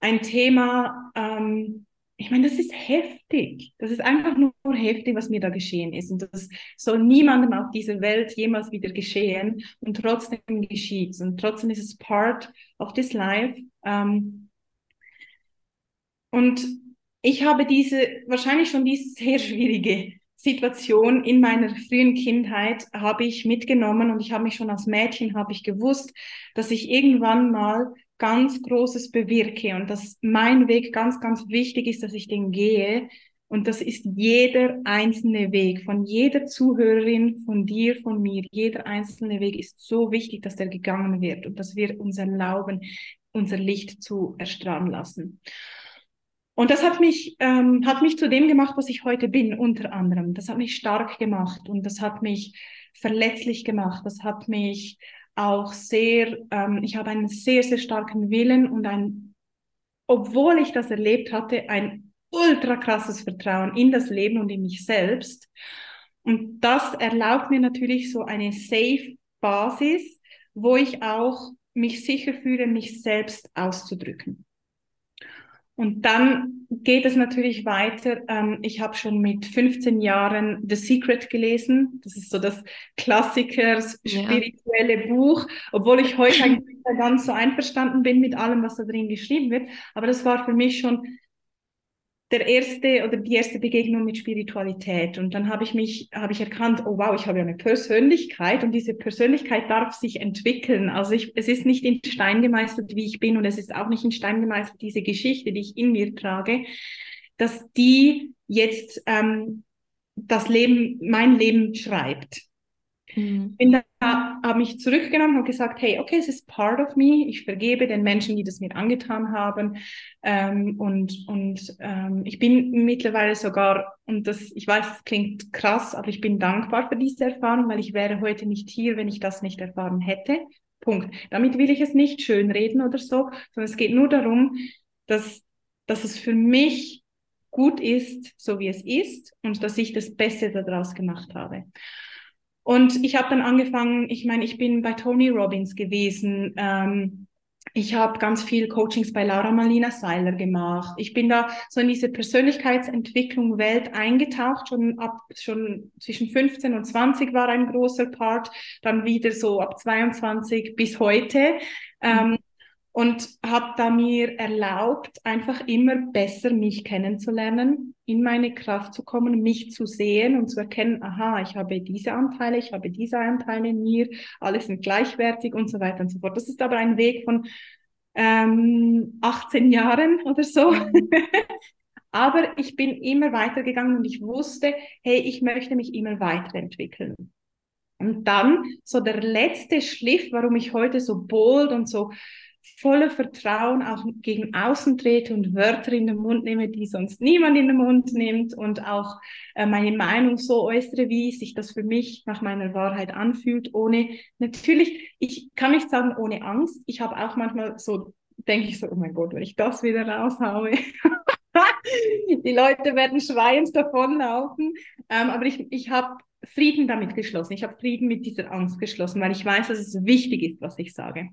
ein Thema, ähm, ich meine, das ist heftig. Das ist einfach nur heftig, was mir da geschehen ist. Und das soll niemandem auf dieser Welt jemals wieder geschehen. Und trotzdem geschieht Und trotzdem ist es part of this life. Ähm, und ich habe diese, wahrscheinlich schon diese sehr schwierige Situation in meiner frühen Kindheit habe ich mitgenommen und ich habe mich schon als Mädchen habe ich gewusst, dass ich irgendwann mal ganz Großes bewirke und dass mein Weg ganz, ganz wichtig ist, dass ich den gehe. Und das ist jeder einzelne Weg von jeder Zuhörerin, von dir, von mir. Jeder einzelne Weg ist so wichtig, dass der gegangen wird und dass wir uns erlauben, unser Licht zu erstrahlen lassen. Und das hat mich, ähm, hat mich zu dem gemacht, was ich heute bin, unter anderem. Das hat mich stark gemacht und das hat mich verletzlich gemacht. Das hat mich auch sehr, ähm, ich habe einen sehr, sehr starken Willen und ein, obwohl ich das erlebt hatte, ein ultra krasses Vertrauen in das Leben und in mich selbst. Und das erlaubt mir natürlich so eine safe Basis, wo ich auch mich sicher fühle, mich selbst auszudrücken. Und dann geht es natürlich weiter. Ähm, ich habe schon mit 15 Jahren The Secret gelesen. Das ist so das Klassiker, spirituelle ja. Buch, obwohl ich heute eigentlich nicht ganz so einverstanden bin mit allem, was da drin geschrieben wird. Aber das war für mich schon der erste oder die erste Begegnung mit Spiritualität. Und dann habe ich mich, habe ich erkannt, oh wow, ich habe ja eine Persönlichkeit und diese Persönlichkeit darf sich entwickeln. Also ich, es ist nicht in Stein gemeißelt, wie ich bin und es ist auch nicht in Stein gemeißelt, diese Geschichte, die ich in mir trage, dass die jetzt ähm, das Leben, mein Leben schreibt. Mhm. Bin da, habe mich zurückgenommen und gesagt, hey, okay, es ist part of me. Ich vergebe den Menschen, die das mir angetan haben. Ähm, und und ähm, ich bin mittlerweile sogar, und das, ich weiß, es klingt krass, aber ich bin dankbar für diese Erfahrung, weil ich wäre heute nicht hier, wenn ich das nicht erfahren hätte. Punkt. Damit will ich es nicht schönreden oder so, sondern es geht nur darum, dass, dass es für mich gut ist, so wie es ist und dass ich das Beste daraus gemacht habe. Und ich habe dann angefangen, ich meine, ich bin bei Tony Robbins gewesen. Ähm, ich habe ganz viel Coachings bei Laura Malina Seiler gemacht. Ich bin da so in diese Persönlichkeitsentwicklung Welt eingetaucht, schon ab schon zwischen 15 und 20 war ein großer Part, dann wieder so ab 22 bis heute. Ähm, und habe da mir erlaubt, einfach immer besser mich kennenzulernen, in meine Kraft zu kommen, mich zu sehen und zu erkennen, aha, ich habe diese Anteile, ich habe diese Anteile in mir, alle sind gleichwertig und so weiter und so fort. Das ist aber ein Weg von ähm, 18 Jahren oder so. Aber ich bin immer weitergegangen und ich wusste, hey, ich möchte mich immer weiterentwickeln. Und dann so der letzte Schliff, warum ich heute so bold und so voller Vertrauen auch gegen außen trete und Wörter in den Mund nehme, die sonst niemand in den Mund nimmt und auch äh, meine Meinung so äußere, wie sich das für mich nach meiner Wahrheit anfühlt, ohne, natürlich, ich kann nicht sagen ohne Angst, ich habe auch manchmal so, denke ich so, oh mein Gott, wenn ich das wieder raushaue, Die Leute werden schreiend davonlaufen. Ähm, aber ich, ich habe Frieden damit geschlossen. Ich habe Frieden mit dieser Angst geschlossen, weil ich weiß, dass es wichtig ist, was ich sage.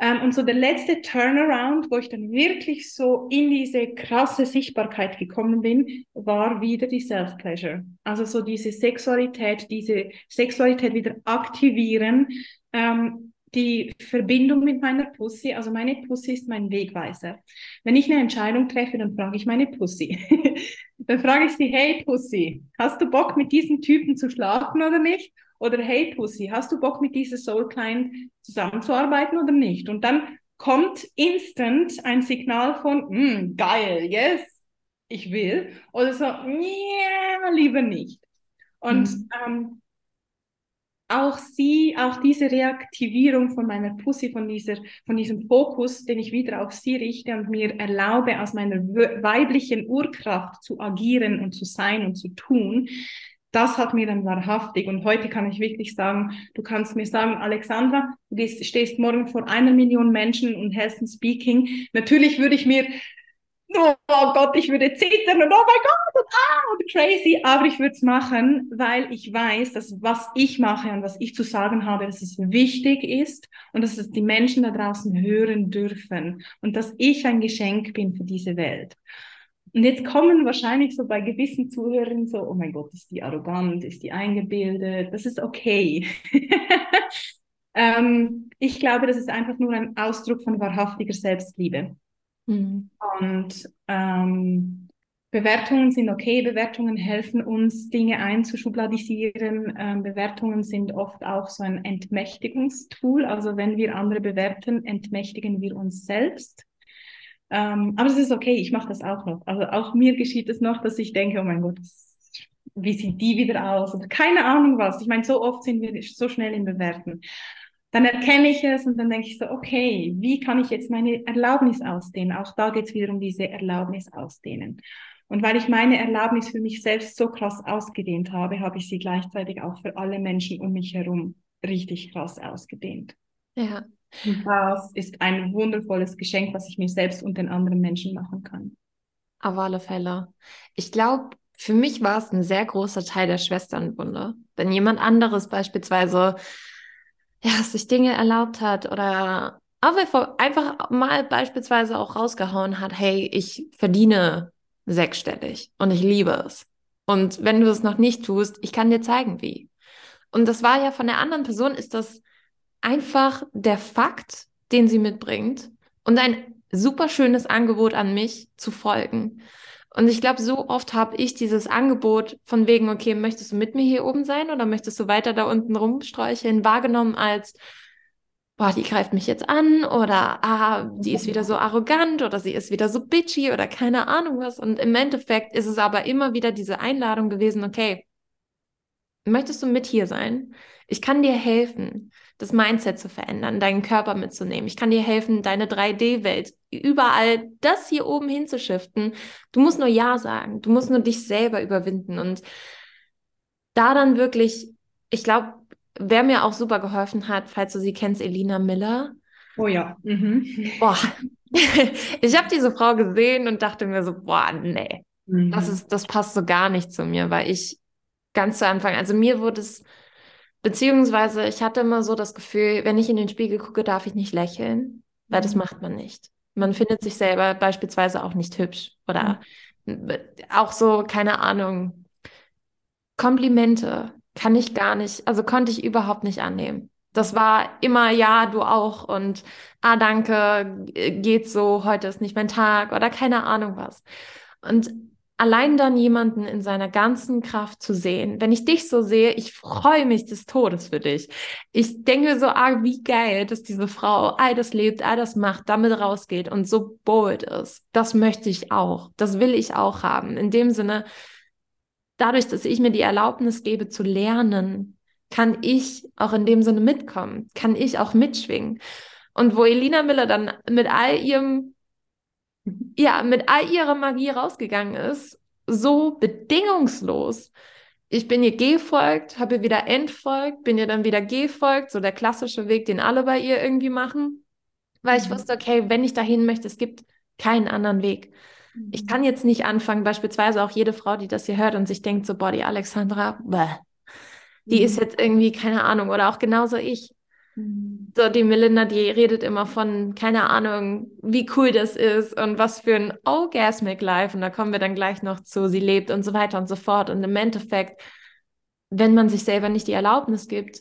Ähm, und so der letzte Turnaround, wo ich dann wirklich so in diese krasse Sichtbarkeit gekommen bin, war wieder die Self-Pleasure. Also so diese Sexualität, diese Sexualität wieder aktivieren, ähm, die Verbindung mit meiner Pussy. Also meine Pussy ist mein Wegweiser. Wenn ich eine Entscheidung treffe, dann frage ich meine Pussy. dann frage ich sie, hey Pussy, hast du Bock mit diesem Typen zu schlafen oder nicht? Oder hey Pussy, hast du Bock mit dieser Soul Client zusammenzuarbeiten oder nicht? Und dann kommt instant ein Signal von, mm, geil, yes, ich will. Oder so, yeah, lieber nicht. Und mhm. ähm, auch sie, auch diese Reaktivierung von meiner Pussy, von, dieser, von diesem Fokus, den ich wieder auf sie richte und mir erlaube, aus meiner weiblichen Urkraft zu agieren und zu sein und zu tun, das hat mir dann wahrhaftig. Und heute kann ich wirklich sagen, du kannst mir sagen, Alexandra, du gehst, stehst morgen vor einer Million Menschen und hältst ein Speaking. Natürlich würde ich mir, oh Gott, ich würde zittern und oh mein Gott und ah und crazy, aber ich würde es machen, weil ich weiß, dass was ich mache und was ich zu sagen habe, dass es wichtig ist und dass es die Menschen da draußen hören dürfen und dass ich ein Geschenk bin für diese Welt. Und jetzt kommen wahrscheinlich so bei gewissen Zuhörern so, oh mein Gott, ist die arrogant, ist die eingebildet, das ist okay. ähm, ich glaube, das ist einfach nur ein Ausdruck von wahrhaftiger Selbstliebe. Mhm. Und ähm, Bewertungen sind okay, Bewertungen helfen uns, Dinge einzuschubladisieren. Ähm, Bewertungen sind oft auch so ein Entmächtigungstool. Also wenn wir andere bewerten, entmächtigen wir uns selbst. Ähm, aber es ist okay, ich mache das auch noch. Also auch mir geschieht es noch, dass ich denke, oh mein Gott, wie sieht die wieder aus? Oder keine Ahnung was. Ich meine, so oft sind wir so schnell im Bewerten. Dann erkenne ich es und dann denke ich so, okay, wie kann ich jetzt meine Erlaubnis ausdehnen? Auch da geht es wieder um diese Erlaubnis ausdehnen. Und weil ich meine Erlaubnis für mich selbst so krass ausgedehnt habe, habe ich sie gleichzeitig auch für alle Menschen um mich herum richtig krass ausgedehnt. Ja, und das ist ein wundervolles Geschenk, was ich mir selbst und den anderen Menschen machen kann. Auf alle Fälle. Ich glaube, für mich war es ein sehr großer Teil der Schwesternbunde. Wenn jemand anderes beispielsweise ja, sich Dinge erlaubt hat oder einfach mal beispielsweise auch rausgehauen hat, hey, ich verdiene sechsstellig und ich liebe es. Und wenn du es noch nicht tust, ich kann dir zeigen, wie. Und das war ja von der anderen Person, ist das einfach der Fakt, den sie mitbringt und ein super schönes Angebot an mich zu folgen. Und ich glaube, so oft habe ich dieses Angebot von wegen, okay, möchtest du mit mir hier oben sein oder möchtest du weiter da unten rumsträucheln, wahrgenommen als, boah, die greift mich jetzt an oder, ah, die ist wieder so arrogant oder sie ist wieder so bitchy oder keine Ahnung was. Und im Endeffekt ist es aber immer wieder diese Einladung gewesen, okay, möchtest du mit hier sein? Ich kann dir helfen das Mindset zu verändern, deinen Körper mitzunehmen. Ich kann dir helfen, deine 3D-Welt überall das hier oben hinzuschiften. Du musst nur Ja sagen. Du musst nur dich selber überwinden. Und da dann wirklich, ich glaube, wer mir auch super geholfen hat, falls du sie kennst, Elina Miller. Oh ja. Mhm. Boah. ich habe diese Frau gesehen und dachte mir so, boah, nee, mhm. das ist, das passt so gar nicht zu mir, weil ich ganz zu Anfang, also mir wurde es Beziehungsweise ich hatte immer so das Gefühl, wenn ich in den Spiegel gucke, darf ich nicht lächeln, weil das mhm. macht man nicht. Man findet sich selber beispielsweise auch nicht hübsch oder mhm. auch so, keine Ahnung, Komplimente kann ich gar nicht, also konnte ich überhaupt nicht annehmen. Das war immer, ja, du auch und ah, danke, geht so, heute ist nicht mein Tag oder keine Ahnung was. Und allein dann jemanden in seiner ganzen Kraft zu sehen. Wenn ich dich so sehe, ich freue mich des Todes für dich. Ich denke so, ah, wie geil, dass diese Frau all das lebt, all das macht, damit rausgeht und so bold ist. Das möchte ich auch. Das will ich auch haben. In dem Sinne, dadurch, dass ich mir die Erlaubnis gebe zu lernen, kann ich auch in dem Sinne mitkommen, kann ich auch mitschwingen. Und wo Elina Miller dann mit all ihrem ja, mit all ihrer Magie rausgegangen ist, so bedingungslos. Ich bin ihr gefolgt, habe ihr wieder entfolgt, bin ihr dann wieder gefolgt, so der klassische Weg, den alle bei ihr irgendwie machen, weil ich mhm. wusste, okay, wenn ich dahin möchte, es gibt keinen anderen Weg. Ich mhm. kann jetzt nicht anfangen, beispielsweise auch jede Frau, die das hier hört und sich denkt, so, boah, die Alexandra, bäh, die mhm. ist jetzt irgendwie, keine Ahnung, oder auch genauso ich. Mhm. So, die Melinda, die redet immer von, keine Ahnung, wie cool das ist und was für ein Orgasmic Life. Und da kommen wir dann gleich noch zu, sie lebt und so weiter und so fort. Und im Endeffekt, wenn man sich selber nicht die Erlaubnis gibt,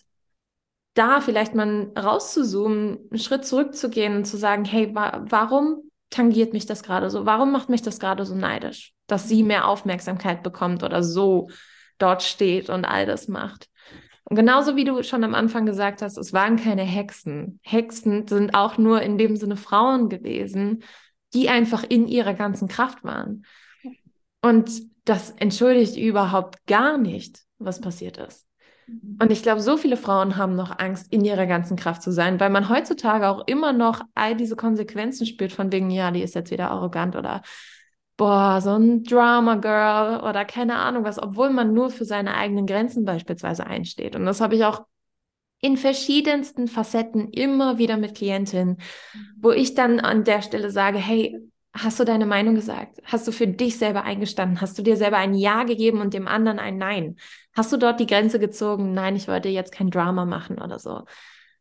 da vielleicht mal rauszuzoomen, einen Schritt zurückzugehen und zu sagen, hey, wa warum tangiert mich das gerade so? Warum macht mich das gerade so neidisch, dass sie mehr Aufmerksamkeit bekommt oder so dort steht und all das macht? Und genauso wie du schon am Anfang gesagt hast, es waren keine Hexen. Hexen sind auch nur in dem Sinne Frauen gewesen, die einfach in ihrer ganzen Kraft waren. Und das entschuldigt überhaupt gar nicht, was passiert ist. Mhm. Und ich glaube, so viele Frauen haben noch Angst, in ihrer ganzen Kraft zu sein, weil man heutzutage auch immer noch all diese Konsequenzen spürt, von wegen, ja, die ist jetzt wieder arrogant oder boah, so ein Drama Girl oder keine Ahnung was, obwohl man nur für seine eigenen Grenzen beispielsweise einsteht. Und das habe ich auch in verschiedensten Facetten immer wieder mit Klientinnen, wo ich dann an der Stelle sage, hey, hast du deine Meinung gesagt? Hast du für dich selber eingestanden? Hast du dir selber ein Ja gegeben und dem anderen ein Nein? Hast du dort die Grenze gezogen? Nein, ich wollte jetzt kein Drama machen oder so.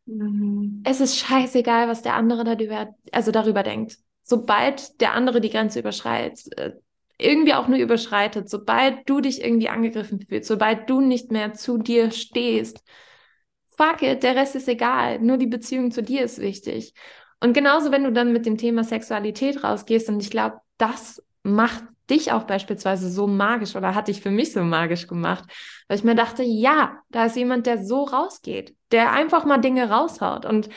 Mhm. Es ist scheißegal, was der andere darüber, also darüber denkt sobald der andere die Grenze überschreitet, äh, irgendwie auch nur überschreitet, sobald du dich irgendwie angegriffen fühlst, sobald du nicht mehr zu dir stehst, fuck it, der Rest ist egal, nur die Beziehung zu dir ist wichtig. Und genauso, wenn du dann mit dem Thema Sexualität rausgehst, und ich glaube, das macht dich auch beispielsweise so magisch oder hat dich für mich so magisch gemacht, weil ich mir dachte, ja, da ist jemand, der so rausgeht, der einfach mal Dinge raushaut und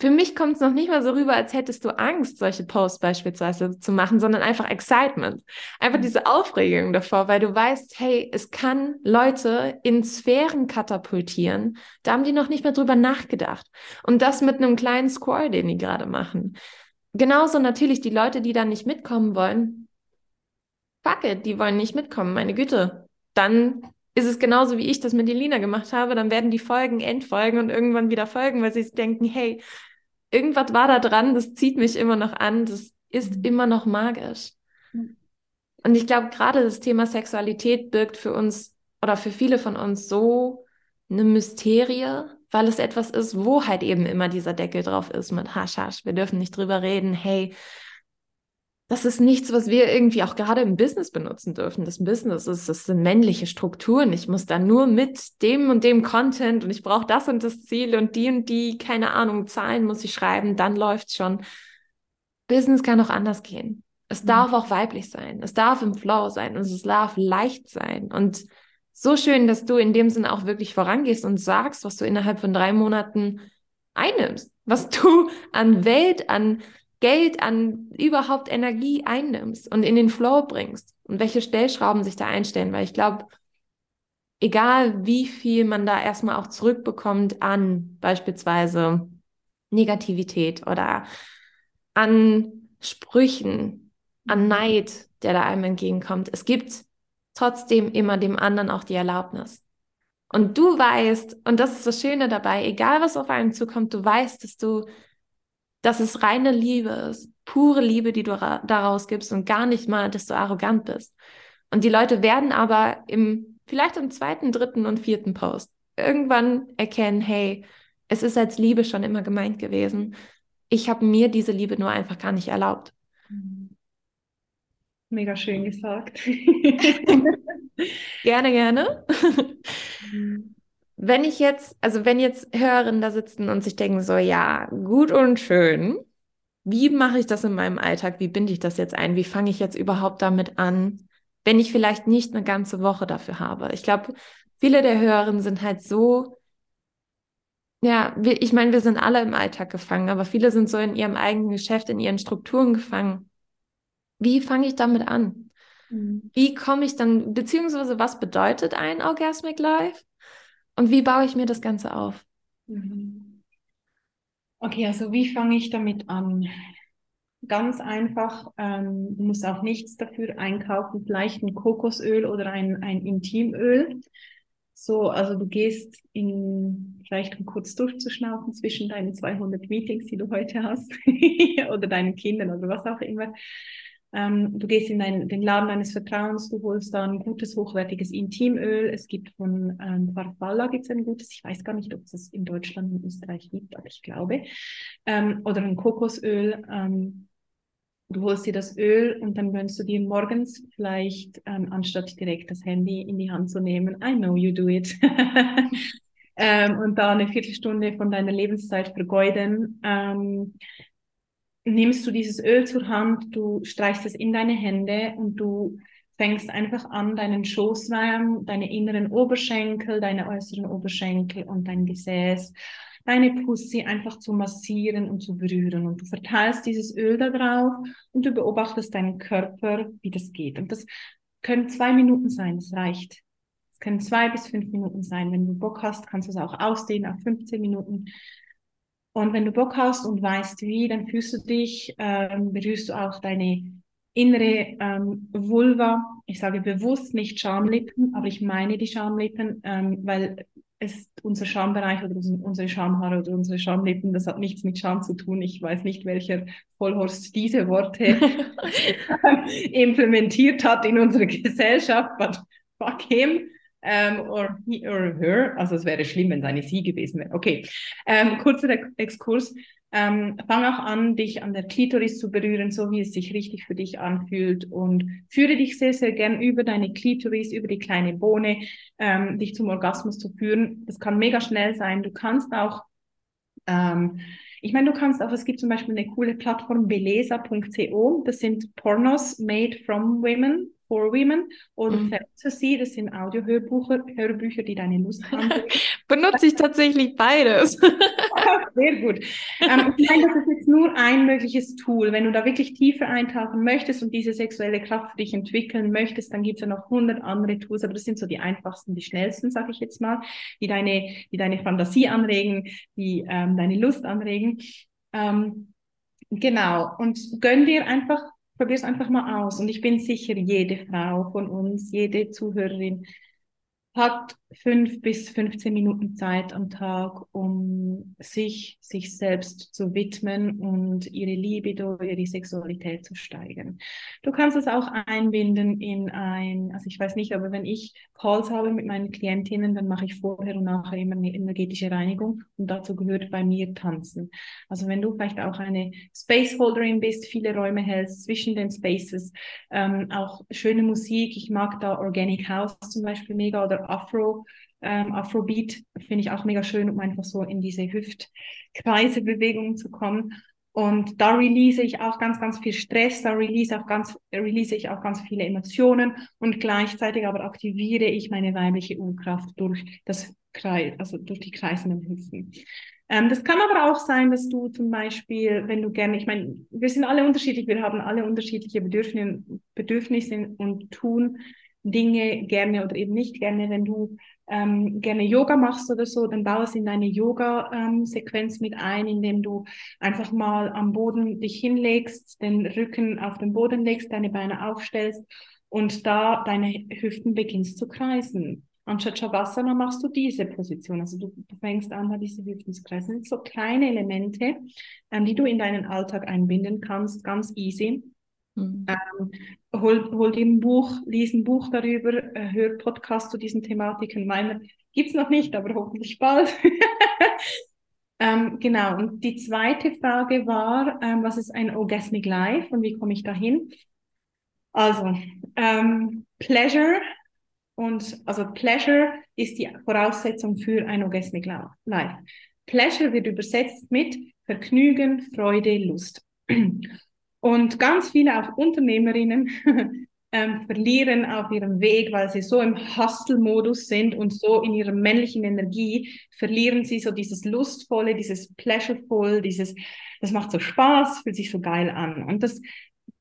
für mich kommt es noch nicht mal so rüber, als hättest du Angst, solche Posts beispielsweise zu machen, sondern einfach Excitement. Einfach mhm. diese Aufregung davor, weil du weißt, hey, es kann Leute in Sphären katapultieren. Da haben die noch nicht mal drüber nachgedacht. Und das mit einem kleinen Squall, den die gerade machen. Genauso natürlich die Leute, die da nicht mitkommen wollen. Fuck it, die wollen nicht mitkommen, meine Güte. Dann ist es genauso, wie ich das mit Elina gemacht habe, dann werden die Folgen Endfolgen und irgendwann wieder Folgen, weil sie denken, hey, irgendwas war da dran, das zieht mich immer noch an, das ist mhm. immer noch magisch. Und ich glaube, gerade das Thema Sexualität birgt für uns oder für viele von uns so eine Mysterie, weil es etwas ist, wo halt eben immer dieser Deckel drauf ist mit Hasch, hasch, wir dürfen nicht drüber reden, hey, das ist nichts, was wir irgendwie auch gerade im Business benutzen dürfen. Das Business ist, das sind männliche Strukturen. Ich muss da nur mit dem und dem Content und ich brauche das und das Ziel und die und die, keine Ahnung, Zahlen muss ich schreiben, dann läuft schon. Business kann auch anders gehen. Es mhm. darf auch weiblich sein. Es darf im Flow sein und es darf leicht sein. Und so schön, dass du in dem Sinne auch wirklich vorangehst und sagst, was du innerhalb von drei Monaten einnimmst, was du an Welt, an Geld an überhaupt Energie einnimmst und in den Flow bringst und welche Stellschrauben sich da einstellen, weil ich glaube, egal wie viel man da erstmal auch zurückbekommt an beispielsweise Negativität oder an Sprüchen, an Neid, der da einem entgegenkommt, es gibt trotzdem immer dem anderen auch die Erlaubnis. Und du weißt, und das ist das Schöne dabei, egal was auf einen zukommt, du weißt, dass du dass es reine Liebe ist, pure Liebe, die du daraus gibst und gar nicht mal, dass du arrogant bist. Und die Leute werden aber im, vielleicht im zweiten, dritten und vierten Post irgendwann erkennen, hey, es ist als Liebe schon immer gemeint gewesen. Ich habe mir diese Liebe nur einfach gar nicht erlaubt. Mega schön gesagt. gerne, gerne. Wenn ich jetzt, also wenn jetzt Hörerinnen da sitzen und sich denken so, ja, gut und schön, wie mache ich das in meinem Alltag? Wie binde ich das jetzt ein? Wie fange ich jetzt überhaupt damit an, wenn ich vielleicht nicht eine ganze Woche dafür habe? Ich glaube, viele der Hörerinnen sind halt so, ja, wir, ich meine, wir sind alle im Alltag gefangen, aber viele sind so in ihrem eigenen Geschäft, in ihren Strukturen gefangen. Wie fange ich damit an? Mhm. Wie komme ich dann, beziehungsweise was bedeutet ein Orgasmic Life? Und wie baue ich mir das Ganze auf? Mhm. Okay, also wie fange ich damit an? Ganz einfach, ähm, du musst auch nichts dafür einkaufen, vielleicht ein Kokosöl oder ein, ein Intimöl. So, also du gehst in, vielleicht um kurz durchzuschnaufen zwischen deinen 200 Meetings, die du heute hast, oder deinen Kindern oder was auch immer. Ähm, du gehst in dein, den Laden deines Vertrauens, du holst dann gutes, hochwertiges Intimöl. Es gibt von ähm, Farfalla gibt's ein gutes, ich weiß gar nicht, ob es das in Deutschland und Österreich gibt, aber ich glaube. Ähm, oder ein Kokosöl. Ähm, du holst dir das Öl und dann gönnst du dir morgens vielleicht, ähm, anstatt direkt das Handy in die Hand zu nehmen, I know you do it. ähm, und da eine Viertelstunde von deiner Lebenszeit vergeuden. Ähm, nimmst du dieses Öl zur Hand, du streichst es in deine Hände und du fängst einfach an, deinen Schoßraum, deine inneren Oberschenkel, deine äußeren Oberschenkel und dein Gesäß, deine Pussy einfach zu massieren und zu berühren. Und du verteilst dieses Öl da drauf und du beobachtest deinen Körper, wie das geht. Und das können zwei Minuten sein, das reicht. Es können zwei bis fünf Minuten sein. Wenn du Bock hast, kannst du es auch ausdehnen auf 15 Minuten. Und wenn du Bock hast und weißt wie, dann fühlst du dich, ähm, berührst du auch deine innere ähm, Vulva. Ich sage bewusst nicht Schamlippen, aber ich meine die Schamlippen, ähm, weil es unser Schambereich oder unsere Schamhaare oder unsere Schamlippen, das hat nichts mit Scham zu tun. Ich weiß nicht, welcher Vollhorst diese Worte implementiert hat in unserer Gesellschaft, but fuck him ähm, or he or her. Also es wäre schlimm, wenn es eine sie gewesen wäre. Okay, ähm, kurzer Exkurs. Ähm, fang auch an, dich an der Klitoris zu berühren, so wie es sich richtig für dich anfühlt und führe dich sehr, sehr gern über deine Klitoris, über die kleine Bohne, ähm, dich zum Orgasmus zu führen. Das kann mega schnell sein. Du kannst auch ähm, ich meine, du kannst auch, es gibt zum Beispiel eine coole Plattform, belesa.co, das sind Pornos made from women for Women oder mhm. Fantasy, das sind Audiohörbücher, Hörbücher, die deine Lust haben. Benutze ich tatsächlich beides. Sehr gut. Ähm, ich meine, das ist jetzt nur ein mögliches Tool. Wenn du da wirklich tiefer eintauchen möchtest und diese sexuelle Kraft für dich entwickeln möchtest, dann gibt es ja noch hundert andere Tools, aber das sind so die einfachsten, die schnellsten, sage ich jetzt mal, die deine, die deine Fantasie anregen, die ähm, deine Lust anregen. Ähm, genau. Und gönn dir einfach Probier es einfach mal aus. Und ich bin sicher, jede Frau von uns, jede Zuhörerin hat fünf bis 15 Minuten Zeit am Tag, um sich, sich selbst zu widmen und ihre Libido, ihre Sexualität zu steigern. Du kannst es auch einbinden in ein, also ich weiß nicht, aber wenn ich Calls habe mit meinen Klientinnen, dann mache ich vorher und nachher immer eine energetische Reinigung und dazu gehört bei mir Tanzen. Also wenn du vielleicht auch eine Spaceholderin bist, viele Räume hältst zwischen den Spaces, ähm, auch schöne Musik, ich mag da Organic House zum Beispiel mega oder Afro, ähm, Afrobeat finde ich auch mega schön, um einfach so in diese Hüftkreise-Bewegungen zu kommen. Und da release ich auch ganz, ganz viel Stress, da release, auch ganz, release ich auch ganz viele Emotionen und gleichzeitig aber aktiviere ich meine weibliche Urkraft durch das Kreis, also durch die kreisenden Hüften. Ähm, das kann aber auch sein, dass du zum Beispiel, wenn du gerne, ich meine, wir sind alle unterschiedlich, wir haben alle unterschiedliche Bedürfnisse, Bedürfnisse und tun Dinge gerne oder eben nicht gerne. Wenn du ähm, gerne Yoga machst oder so, dann baue es in deine Yoga-Sequenz ähm, mit ein, indem du einfach mal am Boden dich hinlegst, den Rücken auf den Boden legst, deine Beine aufstellst und da deine Hüften beginnst zu kreisen. Anstatt Shavasana machst du diese Position. Also du, du fängst an, da diese Hüften zu kreisen. Das sind so kleine Elemente, ähm, die du in deinen Alltag einbinden kannst, ganz easy. Mhm. Ähm, hol, hol dir ein Buch, lies ein Buch darüber, äh, hör Podcast zu diesen Thematiken. Meiner gibt's noch nicht, aber hoffentlich bald. ähm, genau. Und die zweite Frage war, ähm, was ist ein Orgasmic Life und wie komme ich dahin? Also, ähm, Pleasure und also Pleasure ist die Voraussetzung für ein Orgasmic Life. Pleasure wird übersetzt mit Vergnügen, Freude, Lust. Und ganz viele auch Unternehmerinnen ähm, verlieren auf ihrem Weg, weil sie so im Hustle-Modus sind und so in ihrer männlichen Energie, verlieren sie so dieses Lustvolle, dieses Pleasureful, dieses, das macht so Spaß, fühlt sich so geil an. Und das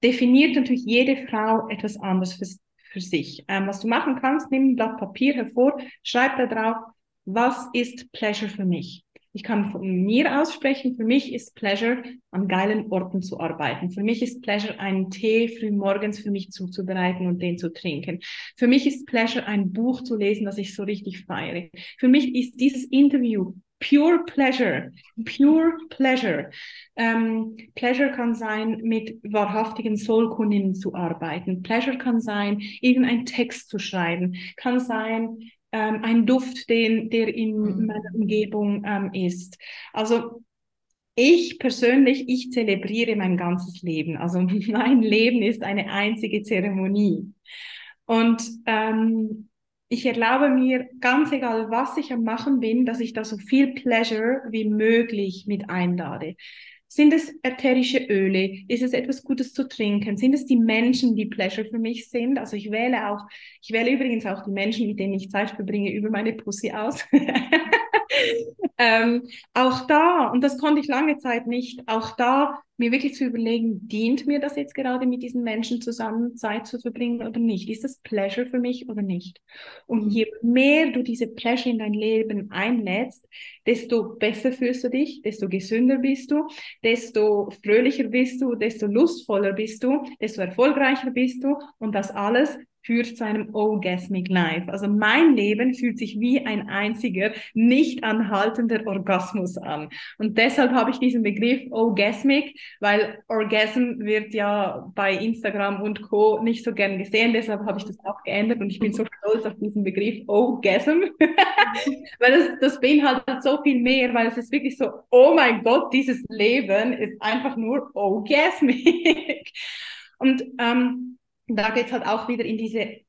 definiert natürlich jede Frau etwas anderes für, für sich. Ähm, was du machen kannst, nimm ein Blatt Papier hervor, schreib da drauf, was ist Pleasure für mich? Ich kann von mir aussprechen, für mich ist Pleasure, an geilen Orten zu arbeiten. Für mich ist Pleasure, einen Tee früh morgens für mich zuzubereiten und den zu trinken. Für mich ist Pleasure, ein Buch zu lesen, das ich so richtig feiere. Für mich ist dieses Interview Pure Pleasure, Pure Pleasure. Ähm, Pleasure kann sein, mit wahrhaftigen Soulkundinnen zu arbeiten. Pleasure kann sein, irgendeinen Text zu schreiben. Kann sein, ähm, ein Duft, den, der in mhm. meiner Umgebung ähm, ist. Also ich persönlich, ich zelebriere mein ganzes Leben. Also mein Leben ist eine einzige Zeremonie. Und ähm, ich erlaube mir, ganz egal, was ich am Machen bin, dass ich da so viel Pleasure wie möglich mit einlade. Sind es ätherische Öle? Ist es etwas Gutes zu trinken? Sind es die Menschen, die Pleasure für mich sind? Also ich wähle auch, ich wähle übrigens auch die Menschen, mit denen ich Zeit verbringe, über meine Pussy aus. ähm, auch da, und das konnte ich lange Zeit nicht, auch da mir wirklich zu überlegen, dient mir das jetzt gerade mit diesen Menschen zusammen Zeit zu verbringen oder nicht? Ist das Pleasure für mich oder nicht? Und je mehr du diese Pleasure in dein Leben einlädst, desto besser fühlst du dich, desto gesünder bist du, desto fröhlicher bist du, desto lustvoller bist du, desto erfolgreicher bist du und das alles führt zu einem Orgasmic Life. Also mein Leben fühlt sich wie ein einziger, nicht anhaltender Orgasmus an. Und deshalb habe ich diesen Begriff Orgasmic, weil Orgasm wird ja bei Instagram und Co. nicht so gern gesehen. Deshalb habe ich das auch geändert und ich bin so stolz auf diesen Begriff Orgasm, weil das, das beinhaltet so viel mehr, weil es ist wirklich so, oh mein Gott, dieses Leben ist einfach nur Orgasmic. Und ähm, da geht es halt auch wieder in diese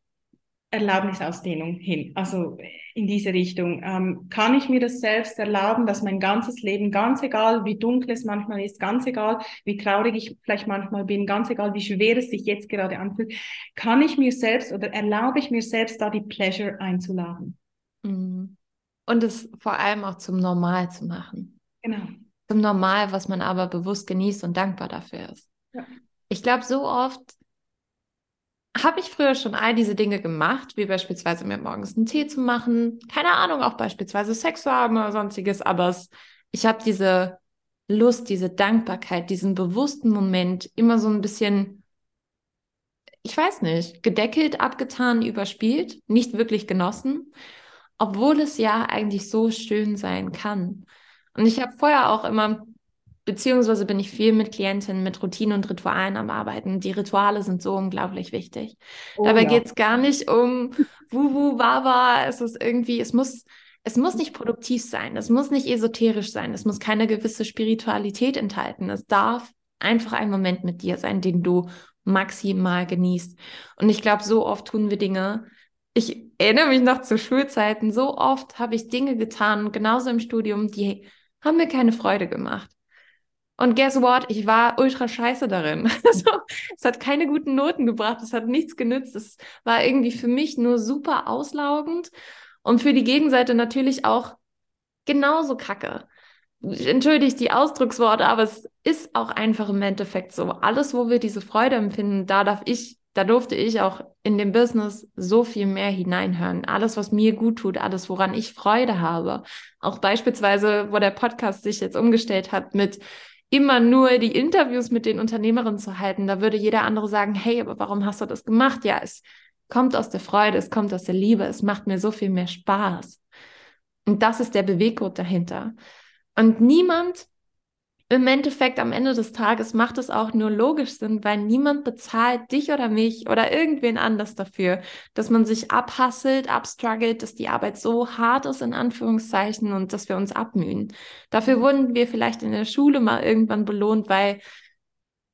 Erlaubnisausdehnung hin, also in diese Richtung. Ähm, kann ich mir das selbst erlauben, dass mein ganzes Leben, ganz egal wie dunkel es manchmal ist, ganz egal wie traurig ich vielleicht manchmal bin, ganz egal wie schwer es sich jetzt gerade anfühlt, kann ich mir selbst oder erlaube ich mir selbst da die Pleasure einzuladen? Mhm. Und es vor allem auch zum Normal zu machen. Genau. Zum Normal, was man aber bewusst genießt und dankbar dafür ist. Ja. Ich glaube, so oft habe ich früher schon all diese Dinge gemacht, wie beispielsweise mir morgens einen Tee zu machen, keine Ahnung, auch beispielsweise Sex zu haben oder sonstiges, aber es, ich habe diese Lust, diese Dankbarkeit, diesen bewussten Moment immer so ein bisschen, ich weiß nicht, gedeckelt, abgetan, überspielt, nicht wirklich genossen, obwohl es ja eigentlich so schön sein kann. Und ich habe vorher auch immer beziehungsweise bin ich viel mit Klientinnen mit Routinen und Ritualen am Arbeiten. Die Rituale sind so unglaublich wichtig. Oh, Dabei ja. geht es gar nicht um Wuhu, Wawa. Es ist irgendwie, es muss, es muss nicht produktiv sein, es muss nicht esoterisch sein, es muss keine gewisse Spiritualität enthalten. Es darf einfach ein Moment mit dir sein, den du maximal genießt. Und ich glaube, so oft tun wir Dinge. Ich erinnere mich noch zu Schulzeiten, so oft habe ich Dinge getan, genauso im Studium, die haben mir keine Freude gemacht. Und guess what? Ich war ultra scheiße darin. Also, es hat keine guten Noten gebracht, es hat nichts genützt. Es war irgendwie für mich nur super auslaugend und für die Gegenseite natürlich auch genauso kacke. Entschuldigt die Ausdrucksworte, aber es ist auch einfach im Endeffekt so. Alles, wo wir diese Freude empfinden, da darf ich, da durfte ich auch in dem Business so viel mehr hineinhören. Alles, was mir gut tut, alles, woran ich Freude habe. Auch beispielsweise, wo der Podcast sich jetzt umgestellt hat mit immer nur die Interviews mit den Unternehmerinnen zu halten, da würde jeder andere sagen, hey, aber warum hast du das gemacht? Ja, es kommt aus der Freude, es kommt aus der Liebe, es macht mir so viel mehr Spaß. Und das ist der Beweggrund dahinter. Und niemand im Endeffekt am Ende des Tages macht es auch nur logisch Sinn, weil niemand bezahlt dich oder mich oder irgendwen anders dafür, dass man sich abhasselt, abstruggelt, dass die Arbeit so hart ist, in Anführungszeichen, und dass wir uns abmühen. Dafür wurden wir vielleicht in der Schule mal irgendwann belohnt, weil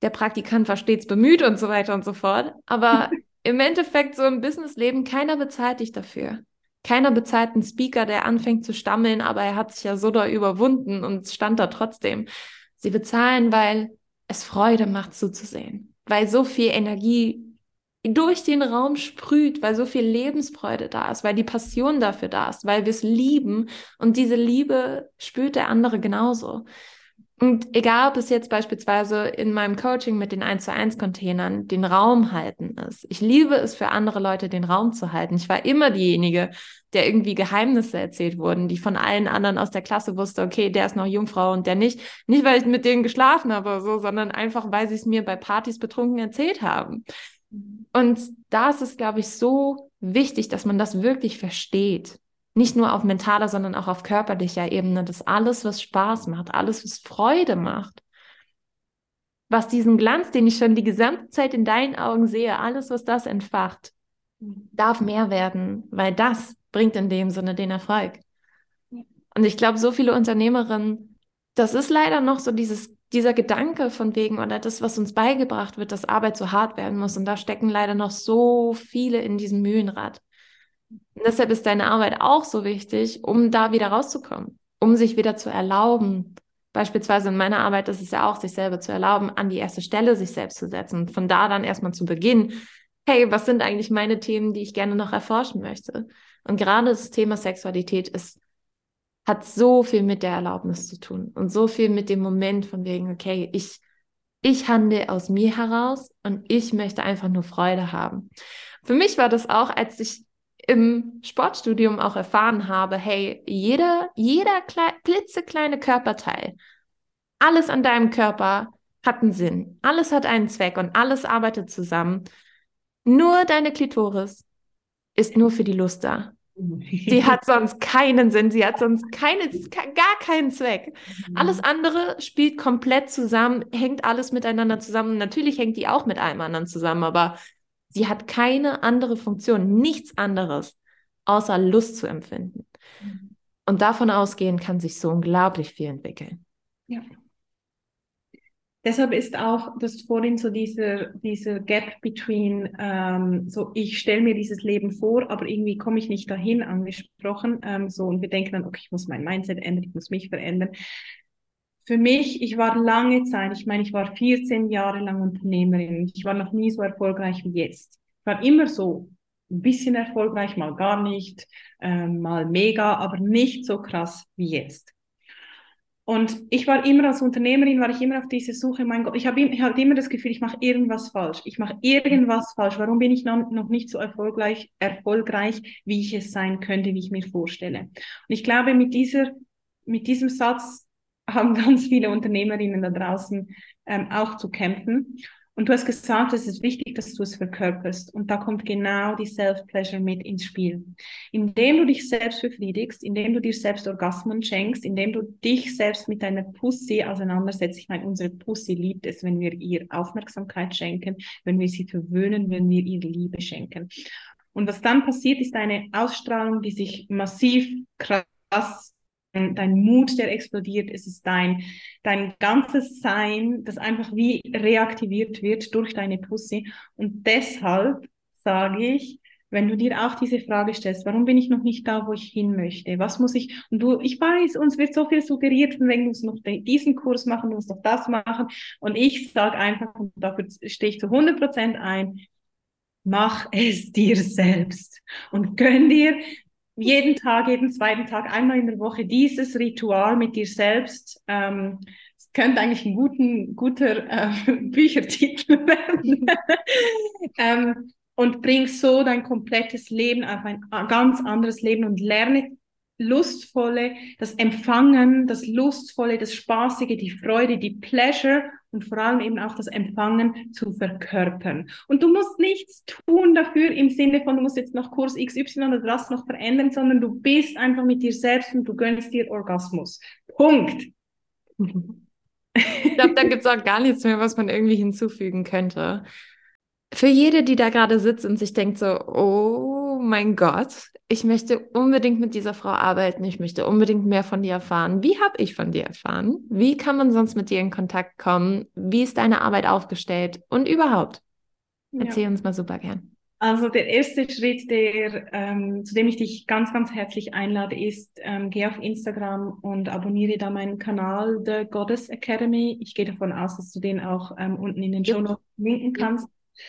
der Praktikant war stets bemüht und so weiter und so fort. Aber im Endeffekt so im Businessleben, keiner bezahlt dich dafür. Keiner bezahlt einen Speaker, der anfängt zu stammeln, aber er hat sich ja so da überwunden und stand da trotzdem. Sie bezahlen, weil es Freude macht zuzusehen, weil so viel Energie durch den Raum sprüht, weil so viel Lebensfreude da ist, weil die Passion dafür da ist, weil wir es lieben und diese Liebe spürt der andere genauso. Und egal, ob es jetzt beispielsweise in meinem Coaching mit den 1 zu 1 Containern den Raum halten ist. Ich liebe es für andere Leute, den Raum zu halten. Ich war immer diejenige, der irgendwie Geheimnisse erzählt wurden, die von allen anderen aus der Klasse wusste, okay, der ist noch Jungfrau und der nicht. Nicht, weil ich mit denen geschlafen habe oder so, sondern einfach, weil sie es mir bei Partys betrunken erzählt haben. Und da ist es, glaube ich, so wichtig, dass man das wirklich versteht. Nicht nur auf mentaler, sondern auch auf körperlicher Ebene, dass alles, was Spaß macht, alles, was Freude macht, was diesen Glanz, den ich schon die gesamte Zeit in deinen Augen sehe, alles, was das entfacht, darf mehr werden, weil das bringt in dem Sinne den Erfolg. Und ich glaube, so viele Unternehmerinnen, das ist leider noch so dieses, dieser Gedanke von wegen oder das, was uns beigebracht wird, dass Arbeit so hart werden muss. Und da stecken leider noch so viele in diesem Mühlenrad. Und deshalb ist deine Arbeit auch so wichtig, um da wieder rauszukommen, um sich wieder zu erlauben. Beispielsweise in meiner Arbeit ist es ja auch, sich selber zu erlauben, an die erste Stelle sich selbst zu setzen. Von da dann erstmal zu beginnen, hey, was sind eigentlich meine Themen, die ich gerne noch erforschen möchte? Und gerade das Thema Sexualität ist, hat so viel mit der Erlaubnis zu tun und so viel mit dem Moment von wegen, okay, ich, ich handle aus mir heraus und ich möchte einfach nur Freude haben. Für mich war das auch, als ich im Sportstudium auch erfahren habe, hey, jeder, jeder klitzekleine Körperteil, alles an deinem Körper hat einen Sinn, alles hat einen Zweck und alles arbeitet zusammen. Nur deine Klitoris ist nur für die Lust da. Die hat sonst keinen Sinn, sie hat sonst keine, gar keinen Zweck. Alles andere spielt komplett zusammen, hängt alles miteinander zusammen. Natürlich hängt die auch mit allem anderen zusammen, aber Sie hat keine andere Funktion, nichts anderes, außer Lust zu empfinden. Mhm. Und davon ausgehen kann sich so unglaublich viel entwickeln. Ja. Deshalb ist auch das vorhin so dieser, dieser Gap between, ähm, so ich stelle mir dieses Leben vor, aber irgendwie komme ich nicht dahin, angesprochen. Ähm, so und wir denken dann, okay, ich muss mein Mindset ändern, ich muss mich verändern für mich, ich war lange Zeit, ich meine, ich war 14 Jahre lang Unternehmerin. Ich war noch nie so erfolgreich wie jetzt. Ich war immer so ein bisschen erfolgreich, mal gar nicht, äh, mal mega, aber nicht so krass wie jetzt. Und ich war immer als Unternehmerin, war ich immer auf dieser Suche, mein Gott, ich habe hab immer das Gefühl, ich mache irgendwas falsch. Ich mache irgendwas falsch. Warum bin ich noch, noch nicht so erfolgreich, erfolgreich, wie ich es sein könnte, wie ich mir vorstelle? Und ich glaube, mit dieser, mit diesem Satz haben ganz viele Unternehmerinnen da draußen ähm, auch zu kämpfen. Und du hast gesagt, es ist wichtig, dass du es verkörperst. Und da kommt genau die Self-Pleasure mit ins Spiel. Indem du dich selbst befriedigst, indem du dir selbst Orgasmen schenkst, indem du dich selbst mit deiner Pussy auseinandersetzt. Ich meine, unsere Pussy liebt es, wenn wir ihr Aufmerksamkeit schenken, wenn wir sie verwöhnen, wenn wir ihr Liebe schenken. Und was dann passiert, ist eine Ausstrahlung, die sich massiv krass dein Mut, der explodiert, es ist dein, dein ganzes Sein, das einfach wie reaktiviert wird durch deine Pussy. Und deshalb sage ich, wenn du dir auch diese Frage stellst, warum bin ich noch nicht da, wo ich hin möchte? Was muss ich? Und du, ich weiß, uns wird so viel suggeriert, von wegen, du musst noch diesen Kurs machen, du musst noch das machen. Und ich sage einfach, und dafür stehe ich zu 100 Prozent ein, mach es dir selbst und gönn dir jeden Tag, jeden zweiten Tag, einmal in der Woche dieses Ritual mit dir selbst. Ähm, es könnte eigentlich ein guten, guter äh, Büchertitel werden. ähm, und bring so dein komplettes Leben auf ein ganz anderes Leben und lerne lustvolle, das Empfangen, das lustvolle, das Spaßige, die Freude, die Pleasure und vor allem eben auch das Empfangen zu verkörpern. Und du musst nichts tun dafür im Sinne von, du musst jetzt noch Kurs XY oder das noch verändern, sondern du bist einfach mit dir selbst und du gönnst dir Orgasmus. Punkt. Ich glaube, da gibt es auch gar nichts mehr, was man irgendwie hinzufügen könnte. Für jede, die da gerade sitzt und sich denkt so, oh mein Gott, ich möchte unbedingt mit dieser Frau arbeiten, ich möchte unbedingt mehr von dir erfahren. Wie habe ich von dir erfahren? Wie kann man sonst mit dir in Kontakt kommen? Wie ist deine Arbeit aufgestellt? Und überhaupt? Erzähl ja. uns mal super gern. Also der erste Schritt, der, ähm, zu dem ich dich ganz, ganz herzlich einlade, ist, ähm, geh auf Instagram und abonniere da meinen Kanal, The Goddess Academy. Ich gehe davon aus, dass du den auch ähm, unten in den Show Notes linken kannst. Ja.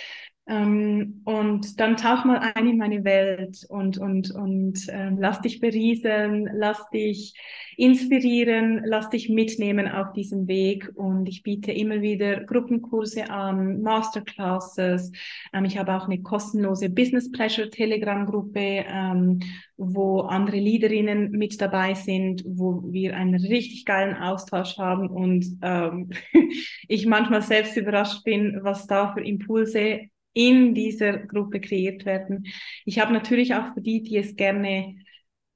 Ähm, und dann tauch mal ein in meine Welt und, und, und äh, lass dich berieseln, lass dich inspirieren, lass dich mitnehmen auf diesem Weg. Und ich biete immer wieder Gruppenkurse an, Masterclasses. Ähm, ich habe auch eine kostenlose Business Pleasure Telegram-Gruppe, ähm, wo andere Leaderinnen mit dabei sind, wo wir einen richtig geilen Austausch haben und ähm, ich manchmal selbst überrascht bin, was da für Impulse in dieser Gruppe kreiert werden. Ich habe natürlich auch für die, die es gerne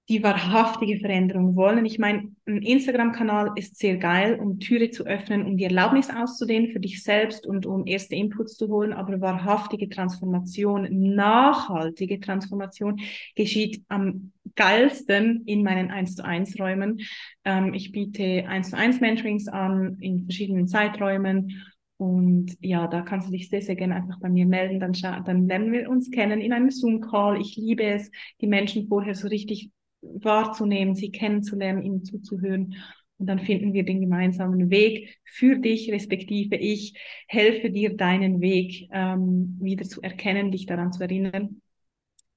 die wahrhaftige Veränderung wollen. Ich meine, ein Instagram-Kanal ist sehr geil, um Türe zu öffnen, um die Erlaubnis auszudehnen für dich selbst und um erste Inputs zu holen. Aber wahrhaftige Transformation, nachhaltige Transformation geschieht am geilsten in meinen 1 zu 1 Räumen. Ähm, ich biete 1 zu 1 Mentorings an in verschiedenen Zeiträumen. Und ja, da kannst du dich sehr, sehr gerne einfach bei mir melden. Dann, dann lernen wir uns kennen in einem Zoom-Call. Ich liebe es, die Menschen vorher so richtig wahrzunehmen, sie kennenzulernen, ihnen zuzuhören. Und dann finden wir den gemeinsamen Weg für dich, respektive ich helfe dir, deinen Weg ähm, wieder zu erkennen, dich daran zu erinnern.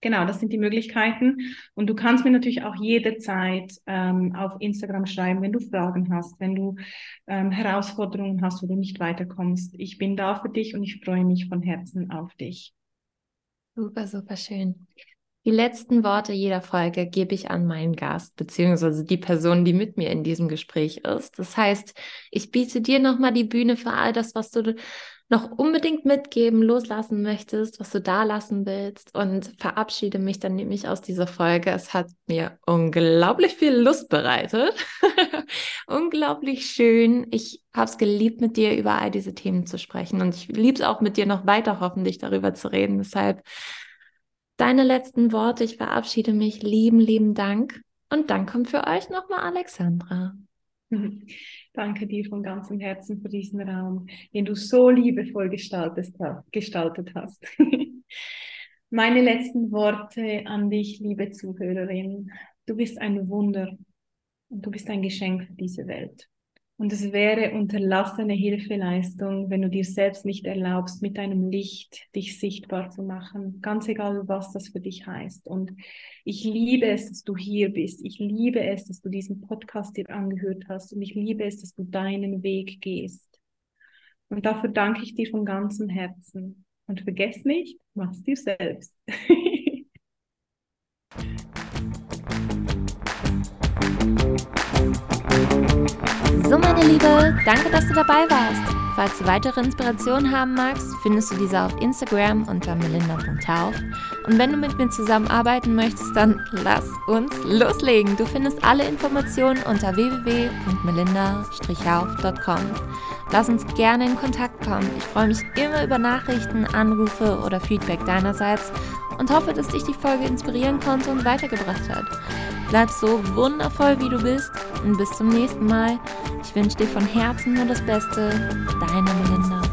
Genau, das sind die Möglichkeiten. Und du kannst mir natürlich auch jederzeit ähm, auf Instagram schreiben, wenn du Fragen hast, wenn du ähm, Herausforderungen hast, wo du nicht weiterkommst. Ich bin da für dich und ich freue mich von Herzen auf dich. Super, super schön. Die letzten Worte jeder Folge gebe ich an meinen Gast, beziehungsweise die Person, die mit mir in diesem Gespräch ist. Das heißt, ich biete dir nochmal die Bühne für all das, was du noch unbedingt mitgeben, loslassen möchtest, was du da lassen willst und verabschiede mich dann nämlich aus dieser Folge. Es hat mir unglaublich viel Lust bereitet. unglaublich schön. Ich habe es geliebt, mit dir über all diese Themen zu sprechen und ich liebe es auch mit dir noch weiter hoffentlich darüber zu reden. Deshalb deine letzten Worte. Ich verabschiede mich. Lieben, lieben Dank. Und dann kommt für euch nochmal Alexandra. Danke dir von ganzem Herzen für diesen Raum, den du so liebevoll gestaltet, hast. Meine letzten Worte an dich, liebe Zuhörerin. Du bist ein Wunder und du bist ein Geschenk für diese Welt. Und es wäre unterlassene Hilfeleistung, wenn du dir selbst nicht erlaubst, mit deinem Licht dich sichtbar zu machen, ganz egal, was das für dich heißt. Und ich liebe es, dass du hier bist. Ich liebe es, dass du diesen Podcast dir angehört hast. Und ich liebe es, dass du deinen Weg gehst. Und dafür danke ich dir von ganzem Herzen. Und vergess nicht, mach's dir selbst. So, meine Liebe, danke, dass du dabei warst. Falls du weitere Inspirationen haben magst, findest du diese auf Instagram unter melinda.tauf. Und wenn du mit mir zusammenarbeiten möchtest, dann lass uns loslegen. Du findest alle Informationen unter www.melinda-hauf.com. Lass uns gerne in Kontakt kommen. Ich freue mich immer über Nachrichten, Anrufe oder Feedback deinerseits und hoffe, dass dich die Folge inspirieren konnte und weitergebracht hat. Bleib so wundervoll, wie du bist und bis zum nächsten Mal. Ich wünsche dir von Herzen nur das Beste. Deine Melinda.